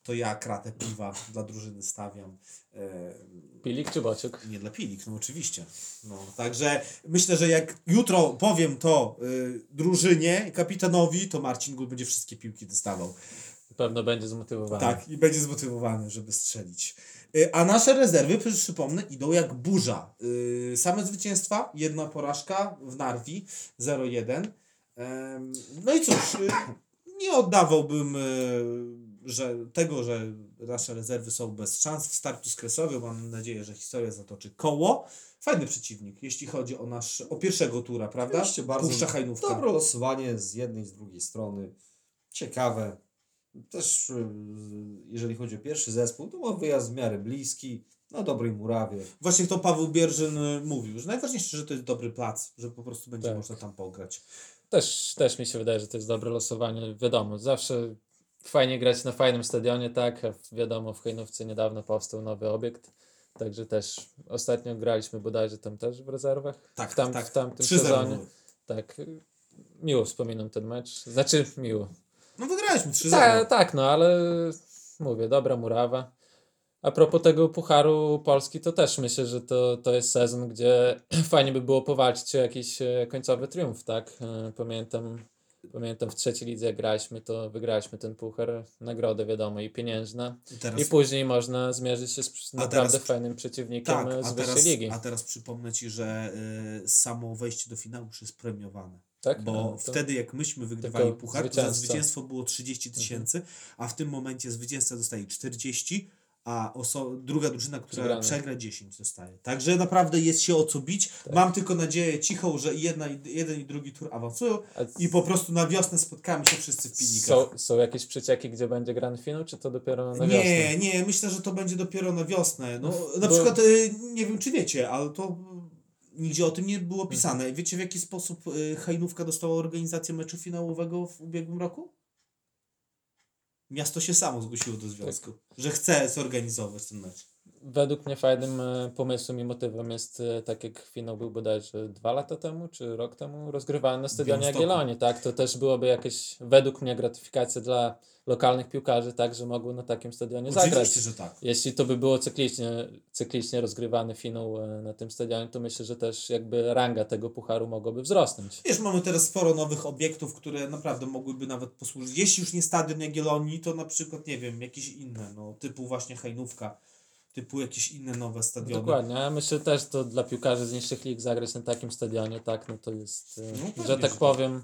to ja kratę piwa dla drużyny stawiam. E, Pilik czy Bociuk? nie dla pilik, no oczywiście. No, także myślę, że jak jutro powiem to y, drużynie, kapitanowi, to Marcin Gul będzie wszystkie piłki dostawał. Pewno będzie zmotywowany. Tak, i będzie zmotywowany, żeby strzelić. Y, A nasze rezerwy, przy- przypomnę, idą jak burza. Y, Same zwycięstwa, jedna porażka w Narwi 0-1. Em, No i cóż, nie oddawałbym że tego, że nasze rezerwy są bez szans w starciu z Kresowią, mam nadzieję, że historia zatoczy koło. Fajny przeciwnik, jeśli chodzi o nasz, o pierwszego tura, prawda? Oczywiście bardzo Puszcza Hajnówka. dobre losowanie z jednej i z drugiej strony. Ciekawe. Też y, jeżeli chodzi o pierwszy zespół, to ma wyjazd w miarę bliski, na dobrej murawie. Właśnie to Paweł Bierzyn y, mówił, że najważniejsze, że to jest dobry plac, że po prostu będzie Tak. można tam pograć. Też, też mi się wydaje, że to jest dobre losowanie. Wiadomo, zawsze fajnie grać na fajnym stadionie, tak? Wiadomo, w Hejnówce niedawno powstał nowy obiekt. Także też ostatnio graliśmy bodajże tam też w rezerwach. Tak, w, tam, tak. w tamtym 3-0 sezonie. Tak. Miło wspominam ten mecz. Znaczy, miło. No wygraliśmy 3-0. Tak, tak, no ale mówię, dobra murawa. A propos tego Pucharu Polski, to też myślę, że to, to jest sezon, gdzie *clears throat* fajnie by było powalczyć o jakiś e, końcowy triumf, tak? E, Pamiętam, pamiętam w trzeciej lidze jak graliśmy, to wygraliśmy ten puchar, nagrodę wiadomo i pieniężna. I teraz, I później można zmierzyć się z naprawdę teraz- fajnym przeciwnikiem tak, z wyższej teraz, ligi. a teraz przypomnę Ci, że y, samo wejście do finału już jest premiowane. tak? Bo No, wtedy jak myśmy wygrywali puchar, to za zwycięstwo było 30 tysięcy, a w tym momencie zwycięzca dostaje 40, a oso- druga drużyna, która Przegrana. przegra 10 dostaje. Także naprawdę jest się o co bić. Tak. Mam tylko nadzieję cichą, że jedna, jeden i drugi tur awansują i po prostu na wiosnę spotkamy się wszyscy w pilnikach. są, są jakieś przecieki, gdzie będzie grany finał, czy to dopiero na wiosnę? Nie, nie, myślę, że to będzie dopiero na wiosnę. No, na Bo- przykład, y, nie wiem czy wiecie, ale to nigdzie o tym nie było Mhm. pisane. Wiecie w jaki sposób y, Hajnówka dostała organizację meczu finałowego w ubiegłym roku? Miasto się samo zgłosiło do związku, że chce zorganizować ten mecz. Według mnie fajnym e, pomysłem i motywem jest, e, tak jak finał był bodajże dwa lata temu, czy rok temu, rozgrywany na stadionie. Jagiellonii, tak? To też byłoby jakieś, według mnie, gratyfikacja dla lokalnych piłkarzy, tak, że mogły na takim stadionie zagrać. Oczywiście, że tak. Jeśli to by było cyklicznie, cyklicznie rozgrywany finał e, na tym stadionie, to myślę, że też jakby ranga tego pucharu mogłaby wzrosnąć. Wiesz, mamy teraz sporo nowych obiektów, które naprawdę mogłyby nawet posłużyć. Jeśli już nie stadion Jagiellonii, to na przykład, nie wiem, jakieś inne, no, typu właśnie Hajnówka, typu jakieś inne nowe stadiony. Dokładnie, a myślę też to dla piłkarzy z niższych lig zagrać na takim stadionie, tak, no to jest, e, No że tak że tak. powiem,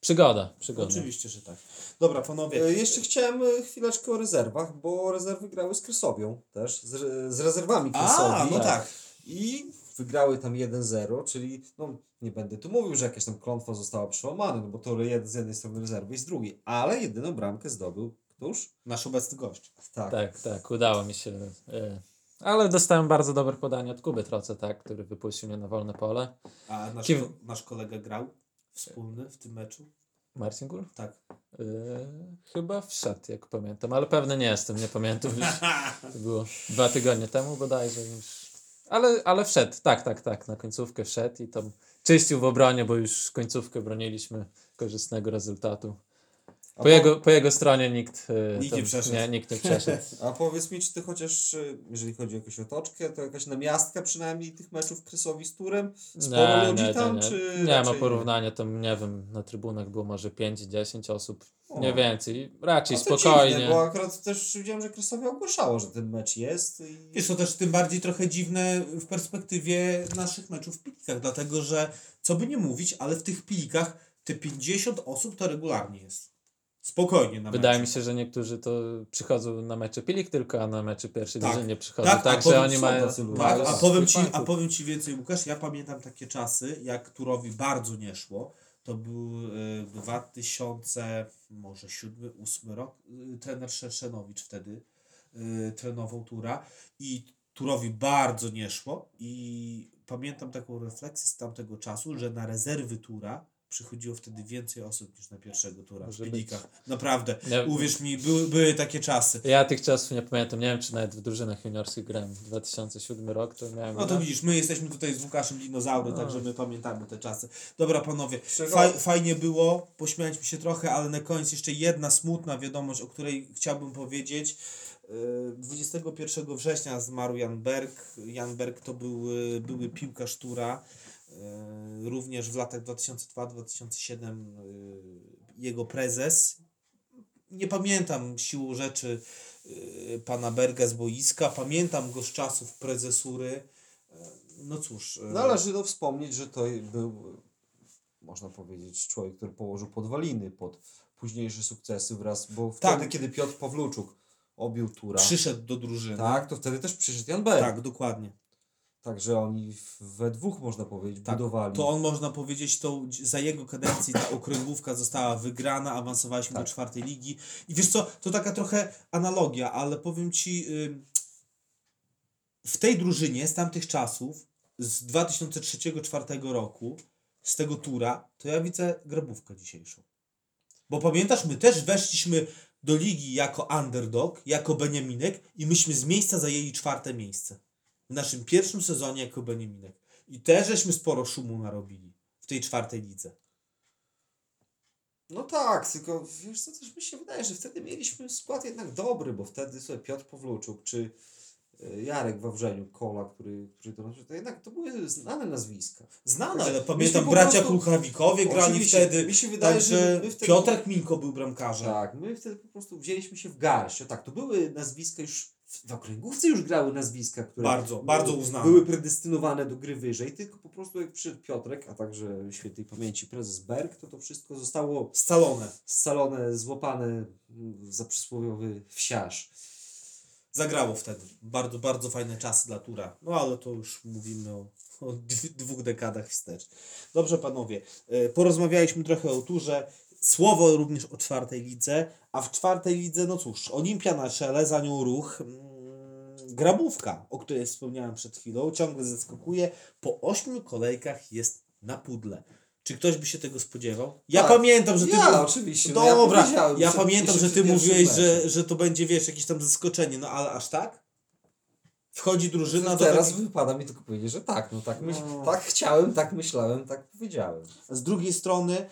przygoda, przygoda. Oczywiście, że tak. Dobra, panowie. E, Jeszcze chciałem e, chwileczkę o rezerwach, bo rezerwy grały z Kresowią też, z, z rezerwami Kresowi. A, no tak. I wygrały tam 1-0, czyli no nie będę tu mówił, że jakaś tam klątwa została przełamana, no bo to z jednej strony rezerwy i z drugiej, ale jedyną bramkę zdobył któż? Nasz obecny gość. Tak. Tak, tak, udało mi się. e, Ale dostałem bardzo dobre podanie od Kuby Troce, tak, który wypuścił mnie na wolne pole. A nasz, Kim- nasz kolega grał wspólny w tym meczu? Marcin Gór? Tak. E, chyba wszedł, jak pamiętam, ale pewny nie jestem, nie pamiętam już. *laughs* To było dwa tygodnie temu bodajże już. Ale, ale wszedł, tak, tak, tak, na końcówkę wszedł i tam czyścił w obronie, bo już końcówkę broniliśmy korzystnego rezultatu. Po jego, po jego stronie nikt, e, Nikt tam, nie przeszedł. Nie, nikt nie przeszedł. *laughs* a powiedz mi, czy ty chociaż, e, jeżeli chodzi o jakąś otoczkę, to jakaś namiastka przynajmniej tych meczów Kresowi z Turem? Sporo ludzi tam, czy nie ma porównania, tam nie wiem, na trybunach było może 5-10 osób, O. nie więcej, raczej A to spokojnie. Dziwne, bo akurat też widziałem, że Kresowie ogłaszało, że ten mecz jest. I... Jest to też tym bardziej trochę dziwne w perspektywie naszych meczów w pilikach, dlatego że, co by nie mówić, ale w tych pilikach te 50 osób to regularnie jest. Spokojnie na Wydaje mi meczu. się, że niektórzy to przychodzą na mecze Pilik tylko, a na mecze pierwszej Tak. drużyny nie przychodzą. Tak, a Tak, że oni mają... Tak, a powiem, ci, a powiem Ci więcej, Łukasz, ja pamiętam takie czasy, jak Turowi bardzo nie szło. To był y, 2000, może 7, 8 rok. Y, trener Szerszenowicz wtedy y, trenował Tura i Turowi bardzo nie szło i pamiętam taką refleksję z tamtego czasu, że na rezerwy Tura przychodziło wtedy więcej osób niż na pierwszego Tura w Może być. Naprawdę, Nie- uwierz mi, były, były takie czasy. Ja tych czasów nie pamiętam, nie wiem czy nawet w drużynach juniorskich grałem. 2007 rok to miałem... No to widzisz, my jesteśmy tutaj z Łukaszem dinozaury, No. także my pamiętamy te czasy. Dobra panowie, faj, fajnie było, pośmialiśmy się trochę, ale na koniec jeszcze jedna smutna wiadomość, o której chciałbym powiedzieć. Yy, 21 września zmarł Jan Berg. Jan Berg to był yy, były piłkarz Tura. Yy, Również w latach 2002-2007 yy, jego prezes. Nie pamiętam siłą rzeczy yy, pana Berga z boiska. Pamiętam go z czasów prezesury. No cóż. yy, Należy to wspomnieć, że to był można powiedzieć, człowiek, który położył podwaliny pod późniejsze sukcesy wraz, bo Tak. wtedy, kiedy Piotr Pawluczuk obił tura, Przyszedł do drużyny. tak, to wtedy też przyszedł Jan Berg. tak dokładnie. Także oni we dwóch, można powiedzieć, Tak, budowali. To on można powiedzieć, to za jego kadencji ta okręgówka została wygrana, awansowaliśmy Tak. do czwartej ligi. I wiesz co, to taka trochę analogia, ale powiem ci, w tej drużynie z tamtych czasów, z 2003-2004 roku, z tego tura, to ja widzę grabówkę dzisiejszą. Bo pamiętasz, my też weszliśmy do ligi jako underdog, jako Beniaminek i myśmy z miejsca zajęli czwarte miejsce. W naszym pierwszym sezonie jako Beniaminek. I też żeśmy sporo szumu narobili w tej czwartej lidze. No tak, tylko wiesz co, też mi się wydaje, że wtedy mieliśmy skład jednak dobry, bo wtedy sobie Piotr Pawluczuk czy e, Jarek Wawrzeniu, Kola, który, który to, to jednak to były znane nazwiska. Znane, ale pamiętam, bracia prostu- Kulchawikowie grali wtedy. Mi się wydaje, że wtedy... Piotrek Minko był bramkarzem. Tak, my wtedy po prostu wzięliśmy się w garść. O tak, to były nazwiska już, w okręgówce już grały nazwiska, które Bardzo, bardzo uznane. były predestynowane do gry wyżej, tylko po prostu jak przyszedł Piotrek, a także świętej pamięci prezes Berg, to to wszystko zostało Scalone. scalone, złapane mm, za przysłowiowy wsiarz. Zagrało wtedy. Bardzo, bardzo fajne czasy dla Tura. No ale to już mówimy o, o dw- dwóch dekadach wstecz. Dobrze panowie, e, porozmawialiśmy trochę o Turze. Słowo również o czwartej lidze, a w czwartej lidze, no cóż, Olimpia na czele, za nią ruch. Mm, Grabówka, o której wspomniałem przed chwilą, ciągle zaskakuje. Po ośmiu kolejkach jest na pudle. Czy ktoś by się tego spodziewał? Ja Tak. pamiętam, że ty Ja oczywiście, no ja Dobra, powiedziałem ja przed- pamiętam, że ty mówiłeś, że, że to będzie, wiesz, jakieś tam zaskoczenie, no ale aż tak? Wchodzi drużyna do Teraz wypada mi tylko powiedzieć, że tak, no tak, myśl, No. tak chciałem, tak myślałem, tak powiedziałem. Z drugiej strony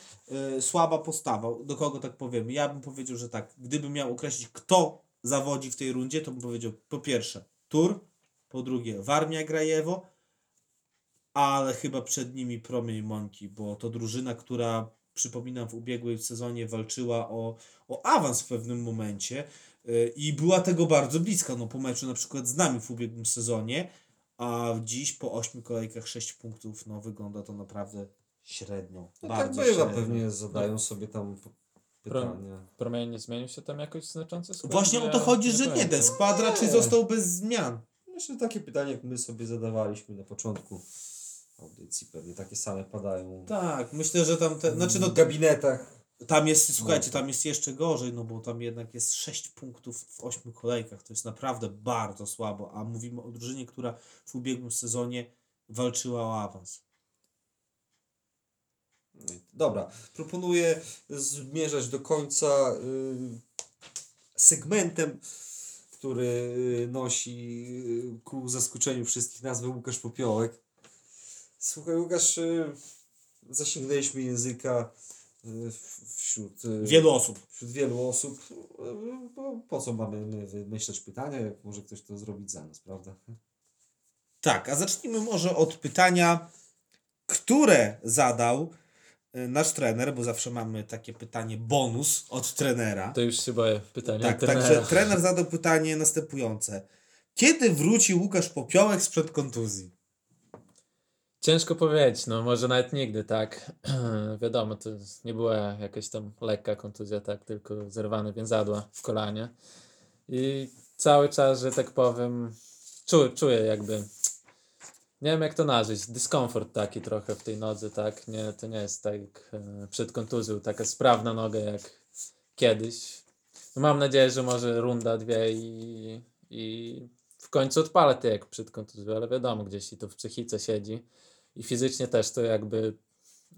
y, słaba postawa. Do kogo tak powiemy? Ja bym powiedział, że tak. Gdybym miał określić, kto zawodzi w tej rundzie, to bym powiedział po pierwsze Tur, po drugie Warmia Grajewo, ale chyba przed nimi Promień Mąki, bo to drużyna, która przypominam w ubiegłym sezonie walczyła o, o awans w pewnym momencie i była tego bardzo bliska, no po meczu na przykład z nami w ubiegłym sezonie, a dziś po ośmiu kolejkach 6 punktów, no wygląda to naprawdę średnio. No tak bardzo bywa, średnio. pewnie zadają sobie tam pytania. Promień nie zmienił się tam jakoś znacząco? skład? Właśnie o to chodzi, że nie, ten skład raczej Nie. został bez zmian. Jeszcze takie pytanie, jak my sobie zadawaliśmy na początku audycji, pewnie takie same padają Tak, myślę, że tam, te, znaczy no, w gabinetach. Tam jest, słuchajcie, No. tam jest jeszcze gorzej, no bo tam jednak jest 6 punktów w 8 kolejkach, to jest naprawdę bardzo słabo, a mówimy o drużynie, która w ubiegłym sezonie walczyła o awans. Dobra, proponuję zmierzać do końca y, segmentem, który y, nosi y, ku zaskoczeniu wszystkich nazwę Łukasz Popiołek. Słuchaj, Łukasz, zasięgnęliśmy języka wśród, y, Wielu osób. wśród wielu osób. Y, bo po co mamy my wymyślać pytania, jak może ktoś to zrobić za nas, prawda? Tak, a zacznijmy może od pytania, które zadał y, nasz trener, bo zawsze mamy takie pytanie bonus od trenera. To już się boję pytania Tak, trenera. także trener zadał pytanie następujące. Kiedy wróci Łukasz Popiołek sprzed kontuzji? Ciężko powiedzieć, no może nawet nigdy, tak. *clears throat* Wiadomo, to nie była jakaś tam lekka kontuzja, tak, tylko zerwane więzadła w kolanie. I cały czas, że tak powiem, czuję, czuję jakby, nie wiem jak to nazwać, dyskomfort taki trochę w tej nodze, tak. Nie, to nie jest tak e, przed kontuzją, taka sprawna noga jak kiedyś. No mam nadzieję, że może runda, dwie i, i w końcu odpalę to jak przed kontuzją, ale wiadomo, gdzieś i to w psychice siedzi i fizycznie też to jakby,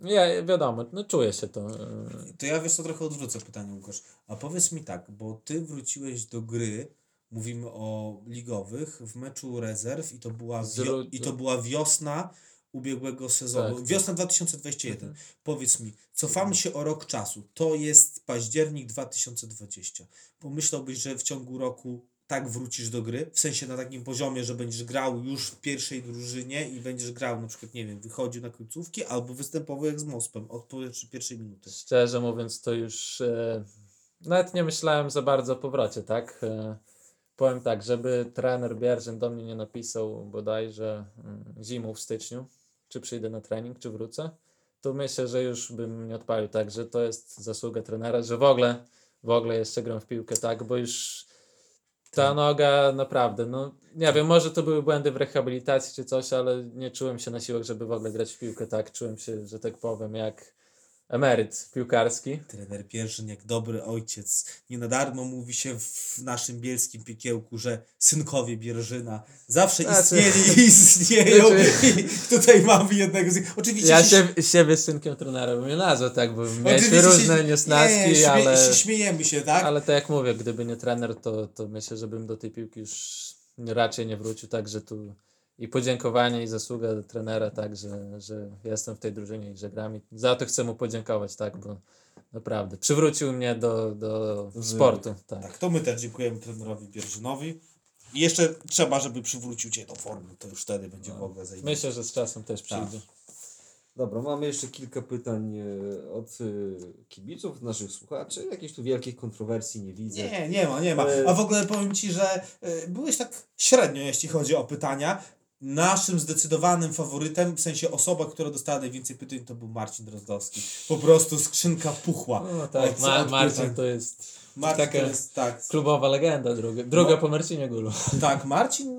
ja, wiadomo, no czuję się to. e, To ja wiesz co, trochę odwrócę pytanie Łukasz. A powiedz mi tak, bo ty wróciłeś do gry, mówimy o ligowych, w meczu rezerw i to była, wio- i to była wiosna ubiegłego sezonu. Tak. Wiosna 2021. Powiedz mi, cofamy się o rok czasu. To jest październik 2020. Pomyślałbyś, że w ciągu roku tak wrócisz do gry? W sensie na takim poziomie, że będziesz grał już w pierwszej drużynie i będziesz grał na przykład, nie wiem, wychodził na końcówki albo występował jak z Mospem od pierwszej- minuty. Szczerze mówiąc, to już e, nawet nie myślałem za bardzo o powrocie, tak? E, powiem tak, żeby trener Bierzyn do mnie nie napisał bodajże mm, zimą w styczniu, czy przyjdę na trening, czy wrócę, to myślę, że już bym nie odpalił, tak, że to jest zasługa trenera, że w ogóle, w ogóle jeszcze gram w piłkę, tak, bo już ta noga naprawdę, no nie wiem, może to były błędy w rehabilitacji czy coś, ale nie czułem się na siłach, żeby w ogóle grać w piłkę, tak, czułem się, że tak powiem, jak emeryt piłkarski. Trener Pierzyn jak dobry ojciec. Nie na darmo mówi się w naszym bielskim piekiełku, że synkowie Bierżyna zawsze Znaczy- istnieli i *laughs* istnieją. Znaczy- I tutaj mamy jednego z nich. Oczywiście Ja się, siebie synkiem trenera bym nie nazwał, tak, bo mieliśmy różne się, niesnaski, nie, śmie, ale... się śmiejemy się, tak? Ale tak jak mówię, gdyby nie trener, to, to myślę, że bym do tej piłki już raczej nie wrócił. Także tu i podziękowanie, i zasługa trenera, tak, że, że jestem w tej drużynie i że gram. I za to chcę mu podziękować, tak, bo naprawdę przywrócił mnie do, do sportu. Tak. Tak, to my też dziękujemy trenerowi Bierżynowi. I jeszcze trzeba, żeby przywrócił Cię do formy, to już wtedy będzie w ogóle zajęcie. Myślę, że z czasem też Tak. przyjdzie. Dobra, mamy jeszcze kilka pytań e, od e, kibiców, naszych słuchaczy. Jakichś tu wielkich kontrowersji nie widzę. Nie, nie ma, nie ma. Ale- A w ogóle powiem Ci, że byłeś tak średnio, jeśli chodzi o pytania. Naszym zdecydowanym faworytem, w sensie osoba, która dostała najwięcej pytań, to był Marcin Drozdowski. Po prostu skrzynka puchła. No tak, Ma, Marcin to jest Marcin taka to jest, tak, klubowa legenda, druga, druga No. po Marcinie Gólu. tak, Marcin,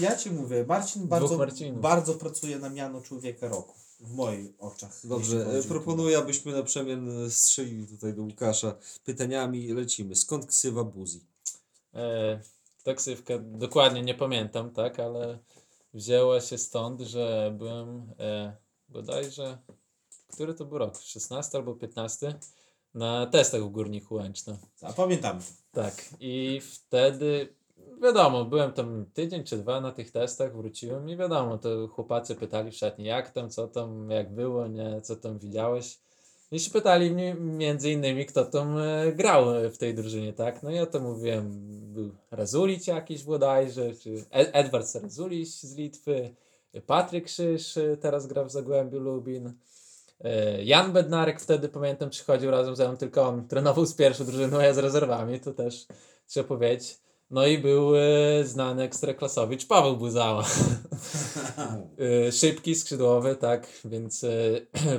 ja Ci mówię, Marcin bardzo, bardzo pracuje na miano człowieka roku. W moich oczach. Dobrze, e, proponuję, abyśmy na przemian strzelili tutaj do Łukasza pytaniami. Lecimy. Skąd ksywa Buzi? E, taksywka, dokładnie nie pamiętam, tak, ale wzięła się stąd, że byłem e, bodajże, który to był rok, 16 albo 15, na testach w Górniku Łęczna. A pamiętamy. Tak, i wtedy, wiadomo, byłem tam tydzień czy dwa na tych testach, wróciłem i wiadomo, to chłopacy pytali w szatni, jak tam, co tam, jak było, nie, co tam widziałeś. I się pytali mnie między innymi, kto tam e, grał e, w tej drużynie, tak? No i ja to mówiłem, był Razulic jakiś bodajże, czy Ed- Edward Razulic z Litwy, Patryk Krzyż e, teraz gra w Zagłębiu Lubin. E, Jan Bednarek wtedy pamiętam przychodził razem ze mną, tylko on trenował z pierwszą drużyną, a ja z rezerwami, to też trzeba powiedzieć. No i był e, znany ekstraklasowicz Paweł Buzała. *laughs* E, Szybki, skrzydłowy, tak, więc e,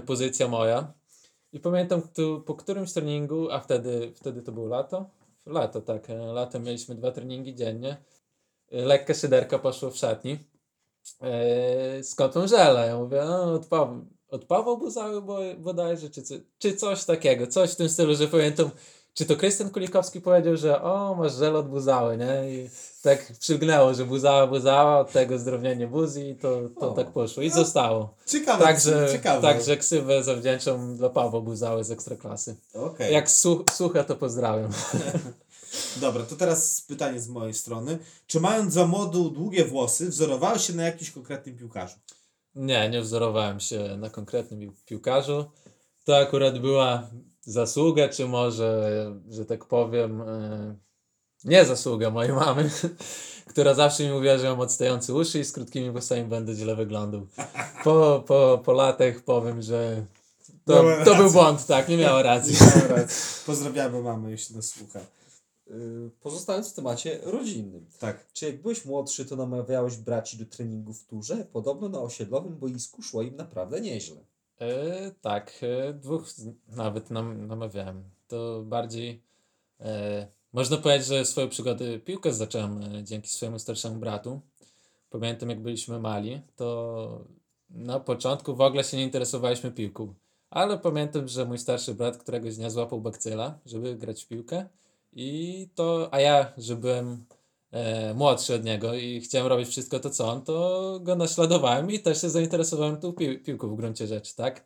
*clears throat* pozycja moja. I pamiętam tu, po którymś treningu, a wtedy, wtedy to było lato? Lato, tak. e, Latem mieliśmy dwa treningi dziennie. E, Lekka szyderka poszła w szatni. E, z kotą żela. Ja mówię, no, od, Paw- od Pawła Buzały bo, bodajże, czy, czy coś takiego. Coś w tym stylu, że pamiętam, czy to Krystian Kulikowski powiedział, że o, masz żel od Buzały, nie? I tak przylgnęło, że Buzała, Buzała, od tego zdrownienie buzi i to, to O. tak poszło. I zostało. Ciekawe, Także, ciekawe. także ksywę zawdzięczam dla Pawła Buzały z Ekstraklasy. Okej. Jak su- słucha, to pozdrawiam. *laughs* Dobra, to teraz pytanie z mojej strony. Czy mając za młodu długie włosy, wzorowałeś się na jakimś konkretnym piłkarzu? Nie, nie wzorowałem się na konkretnym pił- piłkarzu. To akurat była zasługa, czy może, że tak powiem, e, nie zasługa mojej mamy, *laughs* która zawsze mi mówiła, że mam odstające uszy i z krótkimi włosami będę źle wyglądał. Po, po, po latach powiem, że to, Miała to był błąd, tak, nie miała racji. Pozdrawiamy mamę, jeśli nas słucha. E, Pozostając w temacie rodzinnym. Tak. Czy jak byłeś młodszy, to namawiałeś braci do treningu w turze? Podobno na osiedlowym boisku szło im naprawdę nieźle. E, tak, e, dwóch z- nawet nam, namawiałem. To bardziej e, można powiedzieć, że swoją przygodę piłkę zacząłem e, dzięki swojemu starszemu bratu. Pamiętam jak byliśmy mali, to na początku w ogóle się nie interesowaliśmy piłką. Ale pamiętam, że mój starszy brat któregoś dnia złapał bakcyla, żeby grać w piłkę. I to, a ja, że byłem e, młodszy od niego i chciałem robić wszystko to, co on, to go naśladowałem i też się zainteresowałem tą pił- piłką w gruncie rzeczy, tak?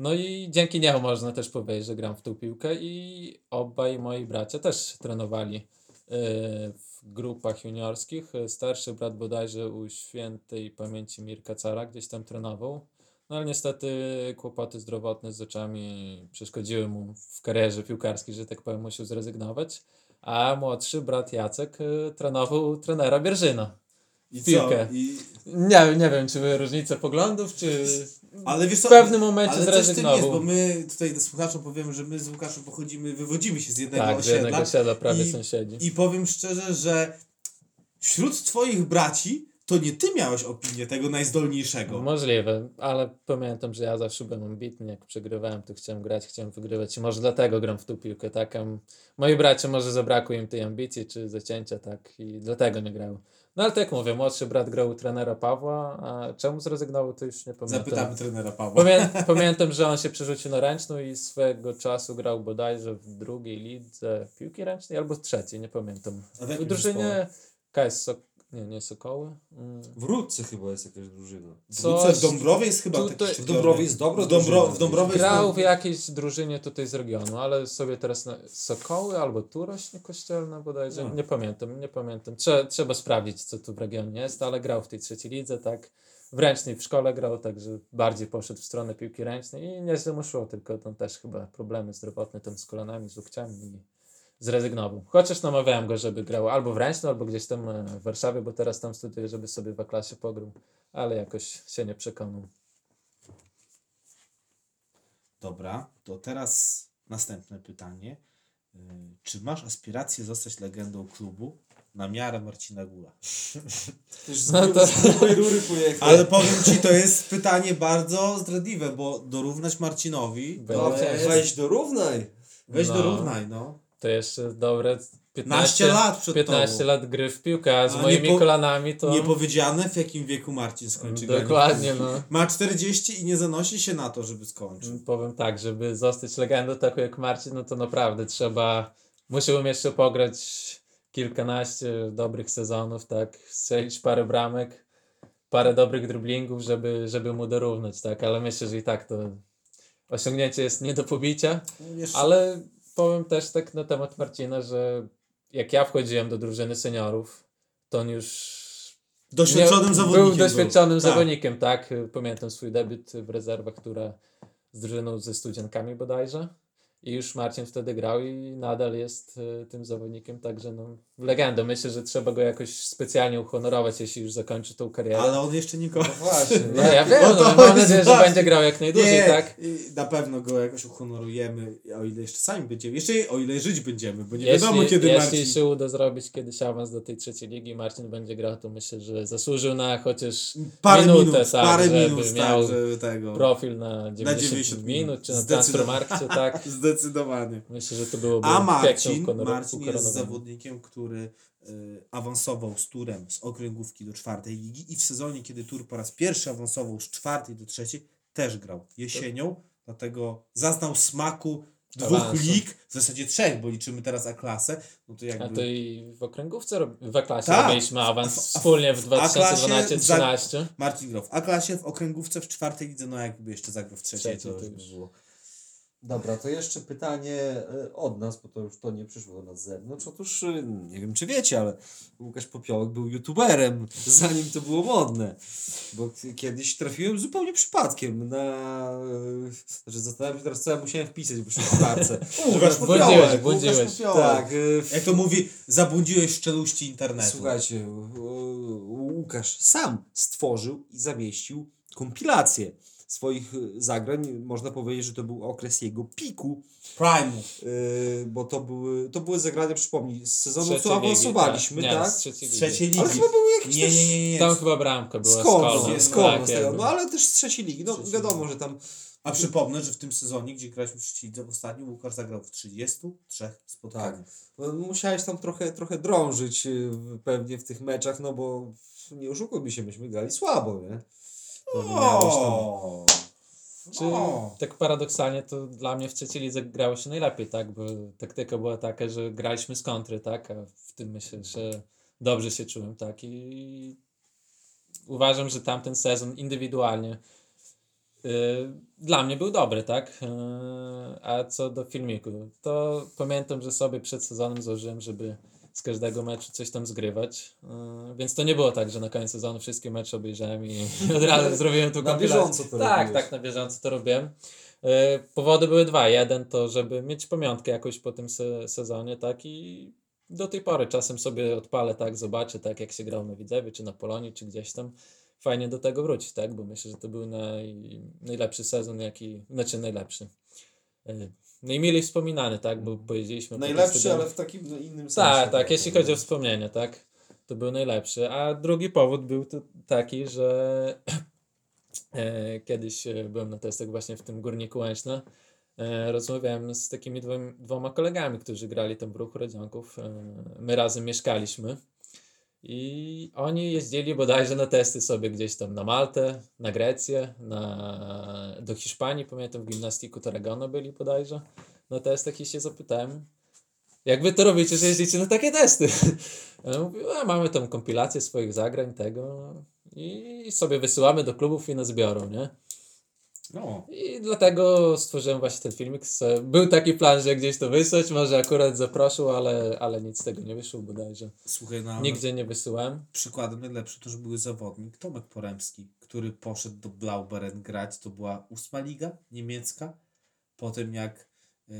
No i dzięki niemu można też powiedzieć, że gram w tą piłkę i obaj moi bracia też trenowali e, w grupach juniorskich. Starszy brat bodajże u świętej pamięci Mirka Cara gdzieś tam trenował. No ale niestety kłopoty zdrowotne z oczami przeszkodziły mu w karierze piłkarskiej, że tak powiem, musiał zrezygnować. A młodszy brat Jacek e, trenował trenera Bierżyna. I Piłkę. I... Nie, nie wiem, czy różnica poglądów, czy Ale wiesz co, w pewnym momencie ale tym jest, zrezygnował. bo my tutaj słuchaczom powiemy, że my z Łukaszem pochodzimy, wywodzimy się z jednego tak, z osiedla. jednego osiedla prawie I- sąsiedzi. I powiem szczerze, że wśród twoich braci to nie ty miałeś opinię tego najzdolniejszego. Możliwe, ale pamiętam, że ja zawsze byłem ambitny, jak przegrywałem, to chciałem grać, chciałem wygrywać i może dlatego gram w tą piłkę, tak? A moi bracia może zabrakło im tej ambicji czy zacięcia, tak? I dlatego nie grają. No ale tak jak mówię, młodszy brat grał u trenera Pawła, a czemu zrezygnował, to już nie pamiętam. Zapytamy trenera Pawła. Pamię *laughs* pamiętam, że on się przerzucił na ręczną i swego czasu grał bodajże w drugiej lidze piłki ręcznej albo w trzeciej, nie pamiętam. A w W drużynie KS Sok nie, nie Sokoły. Mm. W Rudce chyba jest jakaś drużyna. Co? W Dąbrowie jest chyba Tutaj- taki W Dąbrowie jest dobra w, Dąbro, w Dąbrowie Grał w jakiejś drużynie tutaj z regionu, ale sobie teraz na Sokoły albo Turośnie Kościelna bodajże, No. nie pamiętam, nie pamiętam. Trze trzeba sprawdzić, co tu w regionie jest, ale grał w tej trzeciej lidze, tak. W ręcznej w szkole grał, także bardziej poszedł w stronę piłki ręcznej i nieźle mu szło, tylko tam też chyba problemy zdrowotne tam z kolanami, z łokciami zrezygnował. Chociaż namawiałem go, żeby grał albo w ręcznej, albo gdzieś tam e, w Warszawie, bo teraz tam studiuje, żeby sobie w klasie pograł, ale jakoś się nie przekonał. Dobra, to teraz następne pytanie. Y, Czy masz aspirację zostać legendą klubu na miarę Marcina Gula? *laughs* Już No z, to- z grubej rury pojechał. Ale powiem Ci, to jest pytanie bardzo zdradliwe, bo dorównać Marcinowi, No, jest... weź dorównaj. Weź No. dorównaj, no. To jeszcze dobre 15 15 lat przed 15 tobą. lat gry w piłkę, a z A moimi po- kolanami to Nie powiedziane w jakim wieku Marcin skończy dokładnie no. *laughs* Ma 40 i nie zanosi się na to, żeby skończył. Powiem tak, żeby zostać legendą taką jak Marcin, no to naprawdę trzeba, musiałbym jeszcze pograć kilkanaście dobrych sezonów, tak, strzelić parę bramek, parę dobrych driblingów, żeby, żeby mu dorównać, tak, ale myślę, że i tak to osiągnięcie jest nie do pobicia. Wiesz, Ale powiem też tak na temat Marcina, że jak ja wchodziłem do drużyny seniorów, to on już doświadczonym nie- zawodnikiem Był doświadczonym był. Tak. zawodnikiem, tak. Pamiętam swój debiut w rezerwach, która z drużyną ze studziankami bodajże. I już Marcin wtedy grał i nadal jest y, tym zawodnikiem, także no, legendą. Myślę, że trzeba go jakoś specjalnie uhonorować, jeśli już zakończy tą karierę. Ale on jeszcze nikogo. No właśnie. No, ja *laughs* wiem, O to no, mam nadzieję, że właśnie. będzie grał jak najdłużej, Nie, tak? i na pewno go jakoś uhonorujemy, o ile jeszcze sami będziemy. Jeszcze o ile żyć będziemy, bo nie Jeśli, wiadomo kiedy jeśli Marcin... się uda zrobić kiedyś awans do tej trzeciej ligi, Marcin będzie grał, to myślę, że zasłużył na chociaż Parę minutę, minut, tak, parę żeby minut, miał tak, żeby tego... profil na 90, 90 minut, czy na. Transfermarkcie, tak. *laughs* Zdecydowanie. Myślę, że to byłoby A Marcin, Marcin jest zawodnikiem, który y, awansował z turem z okręgówki do czwartej ligi i w sezonie, kiedy tur po raz pierwszy awansował z czwartej do trzeciej, też grał jesienią, dlatego zaznał smaku dwóch Awansu. lig, w zasadzie trzech, bo liczymy teraz A-klasę, no to jakby... A to i w okręgówce, rob- w A-klasie Tak. robiliśmy awans A wspólnie w w A-klasie 2012-13. Marcin grał w A-klasie, w okręgówce, w czwartej lidze, no jakby jeszcze zagrał w trzeciej, to to już by było. Dobra, to jeszcze pytanie e, od nas, bo to już to nie przyszło do nas z zewnątrz. Otóż e, nie wiem, czy wiecie, ale Łukasz Popiołek był youtuberem, *laughs* zanim to było modne. Bo kiedyś trafiłem zupełnie przypadkiem na... Znaczy zastanawiam się teraz, co ja musiałem wpisać w wyszukiwarce. *laughs* Łukasz Popiołek, błądziłeś. Łukasz Popiołek. tak, w Jak to mówi, zabłądziłeś szczeluści internetu. Słuchajcie, Łukasz sam stworzył i zamieścił kompilację swoich y, zagrań. Można powiedzieć, że to był okres jego piku, Primu. y, bo to były, to były zagrania, przypomnij, z sezonu, co awansowaliśmy, Nie, tak? z trzeciej Z ligi. trzeciej ligi. Ale chyba były jakieś Nie, nie, nie, nie. Tam chyba bramka była Skąd? z Kolną. Tak, jakby. No ale też z trzeciej ligi. No Trzeciej wiadomo, ligi. że tam A przypomnę, że w tym sezonie, gdzie graliśmy w w ostatnim, Łukasz zagrał w 33 spotkaniach. no, musiałeś tam trochę, trochę drążyć y, pewnie w tych meczach, no bo nie oszukujmy się, myśmy grali słabo, nie? Tam... Czy O! tak paradoksalnie to dla mnie w trzeciej lidze grało się najlepiej, tak? Bo taktyka była taka, że graliśmy z kontry, tak? A w tym myślę, że dobrze się czułem, tak? I uważam, że tamten sezon indywidualnie yy, dla mnie był dobry, tak? Yy, a co do filmiku, to pamiętam, że sobie przed sezonem założyłem, żeby z każdego meczu coś tam zgrywać. Yy, więc to nie było tak, że na koniec sezonu wszystkie mecze obejrzałem i *laughs* od razu zrobiłem tu Na kompilację. bieżąco to Tak, robiłeś. tak, na bieżąco to robiłem. E, Powody były dwa. Jeden to, żeby mieć pamiątkę jakoś po tym se sezonie, tak i do tej pory czasem sobie odpalę, tak, zobaczę, tak jak się grał na Widzewie, czy na Polonii, czy gdzieś tam. Fajnie do tego wrócić, tak, bo myślę, że to był naj, najlepszy sezon, jaki, znaczy najlepszy. Najmilej wspominany, tak, bo pojeździliśmy po Najlepszy, ale w takim no, innym sensie. tak, tak, jeśli chodzi o wspomnienia, tak. To był najlepszy. A drugi powód był to taki, że *clears throat* e, kiedyś e, byłem na testach właśnie w tym Górniku Łęczna. E, rozmawiałem z takimi dwoma, dwoma kolegami, którzy grali tam w ruchu Radzianków. E, my razem mieszkaliśmy. I oni jeździli bodajże na testy sobie gdzieś tam na Maltę, na Grecję, na, do Hiszpanii, pamiętam w gimnastiku Tarragona byli bodajże na testach i się zapytałem, jak wy to robicie, że jeździcie na takie testy? *laughs* Ja mówię, mamy tam kompilację swoich zagrań, tego i sobie wysyłamy do klubów i nas biorą, nie? No. I dlatego stworzyłem właśnie ten filmik. Był taki plan, że gdzieś to wysłać, może akurat zaprosił, ale, ale nic z tego nie wyszło bodajże. Słuchaj, no, Nigdzie nie wysyłałem. przykładem najlepszy to już był zawodnik Tomek Poremski, który poszedł do Blauberen grać. To była ósma liga niemiecka. Potem jak yy,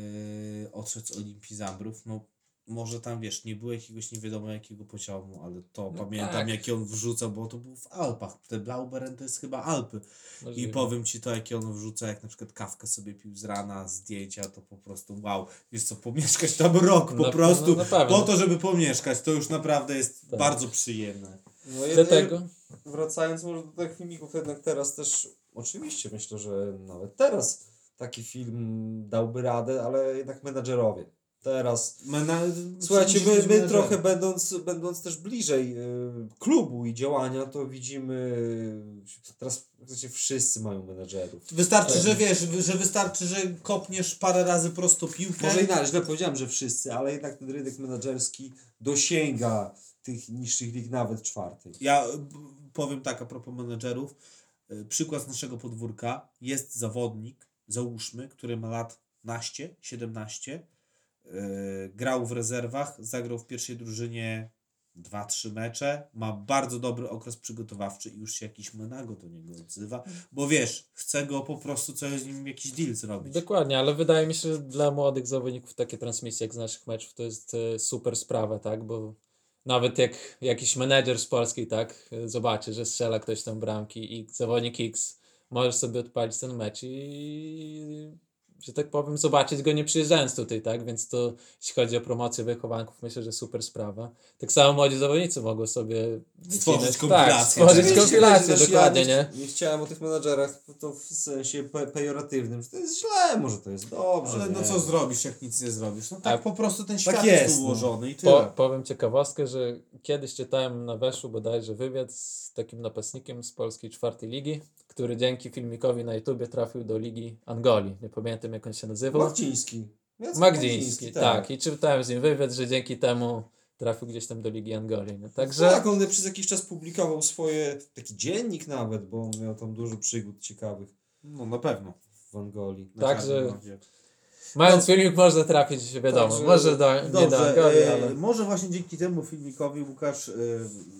odszedł z Olimpii Zambrów, no może tam wiesz, nie było jakiegoś nie wiadomo jakiego poziomu, ale to No pamiętam tak. jaki on wrzucał, bo to był w Alpach. Te Blauberen to jest chyba Alpy. I Możliwe. powiem ci to, jakie on wrzuca, jak na przykład kawkę sobie pił z rana, zdjęcia, to po prostu wow. Wiesz co, pomieszkać tam rok po Na- prostu, no, po to, żeby pomieszkać, to już naprawdę jest Tak. bardzo przyjemne. No i- Dlatego Wracając może do tych filmików, jednak teraz też, oczywiście myślę, że nawet teraz taki film dałby radę, ale jednak menadżerowie. Teraz Mena... Słuchajcie, musisz my, być my menadżerem. trochę będąc, będąc też bliżej y, klubu i działania, to widzimy, y, teraz w zasadzie wszyscy mają menedżerów. Wystarczy, Tak. że wiesz, że wystarczy, że kopniesz parę razy prosto piłkę. Może inaczej, źle powiedziałem, że wszyscy, ale jednak ten rynek menedżerski dosięga tych niższych lig, nawet czwartej. Ja y, powiem tak a propos menedżerów. Y, Przykład z naszego podwórka. Jest zawodnik, załóżmy, który ma lat naście, 17. y, Grał w rezerwach, zagrał w pierwszej drużynie 2-3 mecze, ma bardzo dobry okres przygotowawczy i już się jakiś menago do niego odzywa, bo wiesz, chce go po prostu coś z nim jakiś deal zrobić. Dokładnie, ale wydaje mi się, że dla młodych zawodników takie transmisje jak z naszych meczów to jest e, super sprawa, tak? Bo nawet jak jakiś menedżer z Polski, tak, e, zobaczy, że strzela ktoś tam bramki i zawodnik X, możesz sobie odpalić ten mecz i że tak powiem, zobaczyć go nie przyjeżdżając tutaj, tak? Więc to jeśli chodzi o promocję wychowanków, myślę, że super sprawa. Tak samo młodzi zawodnicy mogą sobie Stworzyć wycinać- kompilację. Tak, stworzyć Oczywiście, kompilację, dokładnie, ja nie? Nie chciałem o tych menedżerach, to w sensie pe pejoratywnym, że to jest źle, może to jest dobrze. Ale no co zrobisz, jak nic nie zrobisz? No tak A- po prostu ten świat jest, jest no. ułożony i Po, tyle. powiem ciekawostkę, że kiedyś czytałem na Weszu bodajże wywiad z takim napastnikiem z polskiej czwartej ligi, który dzięki filmikowi na YouTubie trafił do Ligi Angolii. Nie pamiętam jak on się nazywał. Magdziński. Jacek Magdziński, tak. I czytałem z nim wywiad, że dzięki temu trafił gdzieś tam do Ligi Angolii. No, także Tak, on przez jakiś czas publikował swoje, taki dziennik nawet, bo miał tam dużo przygód ciekawych No na pewno. w Angolii. Na Także-. Mając filmik można trafić, wiadomo, Także- może do, nie do Dobrze, Angolii, e, ale... może właśnie dzięki temu filmikowi Łukasz e,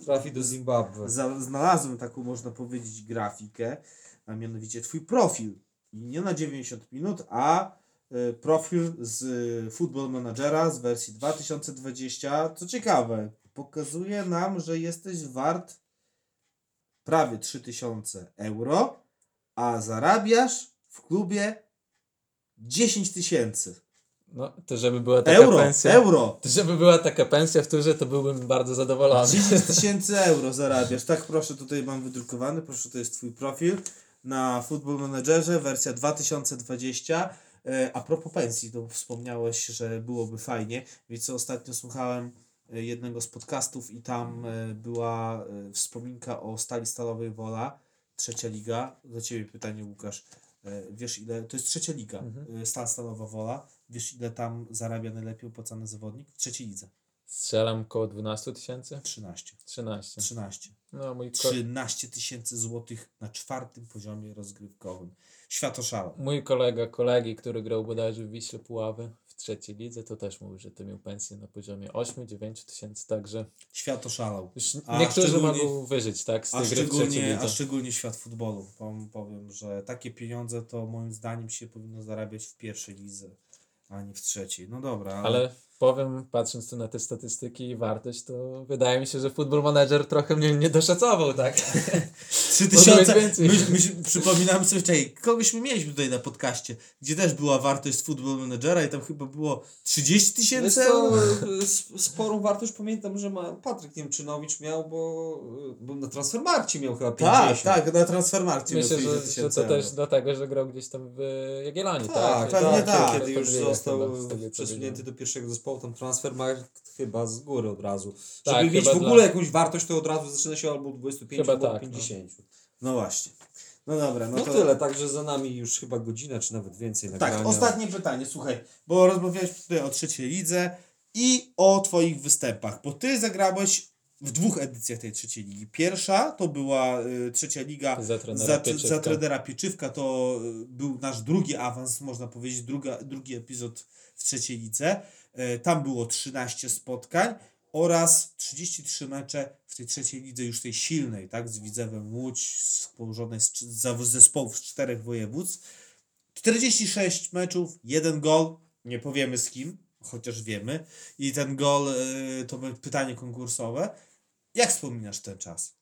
Trafi do Zimbabwe. za, znalazłem taką, można powiedzieć, grafikę, a mianowicie twój profil. I nie na 90 minut, a e, profil z e, Football Managera z wersji 2020. Co ciekawe, pokazuje nam, że jesteś wart prawie 3000 euro, a zarabiasz w klubie 10 tysięcy. No, to żeby była taka Euro, pensja... euro. To żeby była taka pensja w turze, to byłbym bardzo zadowolony. 10 *laughs* tysięcy euro zarabiasz. Tak, proszę, tutaj mam wydrukowany. Proszę, to jest Twój profil na Football Managerze, wersja 2020. E, A propos pensji, to wspomniałeś, że byłoby fajnie. Więc ostatnio słuchałem e, jednego z podcastów i tam e, była wspominka o Stali Stalowej Wola, trzecia liga. Do Ciebie pytanie, Łukasz. E, Wiesz ile, to jest trzecia liga, Mhm. e, Stal Stalowa Wola. Wiesz ile tam zarabia najlepiej opłacany zawodnik? W trzeciej lidze. Strzelam około 12 tysięcy? 13. 13. 13. No, mój, ko- 13 tysięcy złotych na czwartym poziomie rozgrywkowym. Świat oszalał. mój kolega, kolegi, który grał bodajże w Wiśle Puławy trzeciej lidze, to też mówił, że to miał pensję na poziomie 8-9 tysięcy, także Świat oszalał. już A niektórzy mogą wyżyć, tak, z A tej gry szczególnie, a szczególnie świat futbolu. Powiem, powiem, że takie pieniądze to moim zdaniem się powinno zarabiać w pierwszej lidze, a nie w trzeciej. No dobra, ale, Ale powiem, patrząc tu na te statystyki i wartość, to wydaje mi się, że Football Manager trochę mnie nie doszacował, tak? 3000, Może być więcej. my, my, przypominam sobie, czekaj, kogoś my mieliśmy tutaj na podcaście, gdzie też była wartość Football Managera i tam chyba było 30 Jest tysięcy e, sp- sporą wartość. Pamiętam, że ma Patryk Niemczynowicz miał, bo, e, bo na Transfermarkcie miał chyba 50. Tak, tak, na Transfermarkcie miał Myślę, 50 że, że to też dlatego, że grał gdzieś tam w Jagiellonii, tak? Tak, pewnie tak, tak. Kiedy już Podwójnie został przesunięty do pierwszego zespołu, tam Transfermarkt chyba z góry od razu. Tak, Żeby mieć w ogóle dla- jakąś wartość, to od razu zaczyna się albo od 25 Chyba albo od tak, no. 50. No właśnie. No dobra, no, No, to... tyle, także za nami już chyba godzina, czy nawet więcej nagrania. Tak, ostatnie pytanie, słuchaj, bo rozmawiałeś tutaj o trzeciej lidze i o twoich występach, bo ty zagrałeś w dwóch edycjach tej trzeciej ligi. Pierwsza to była y, trzecia liga Za trenera za, Pieczywka. za trenera Pieczywka, to y, był nasz drugi awans, można powiedzieć, druga, drugi epizod w trzeciej lidze. Y, tam było 13 spotkań oraz 33 mecze w tej trzeciej lidze już tej silnej, tak, z Widzewem Łódź, położonej z, zespołów z czterech województw. 46 meczów, jeden gol, nie powiemy z kim, chociaż wiemy. I ten gol y, to pytanie konkursowe. Jak wspominasz ten czas?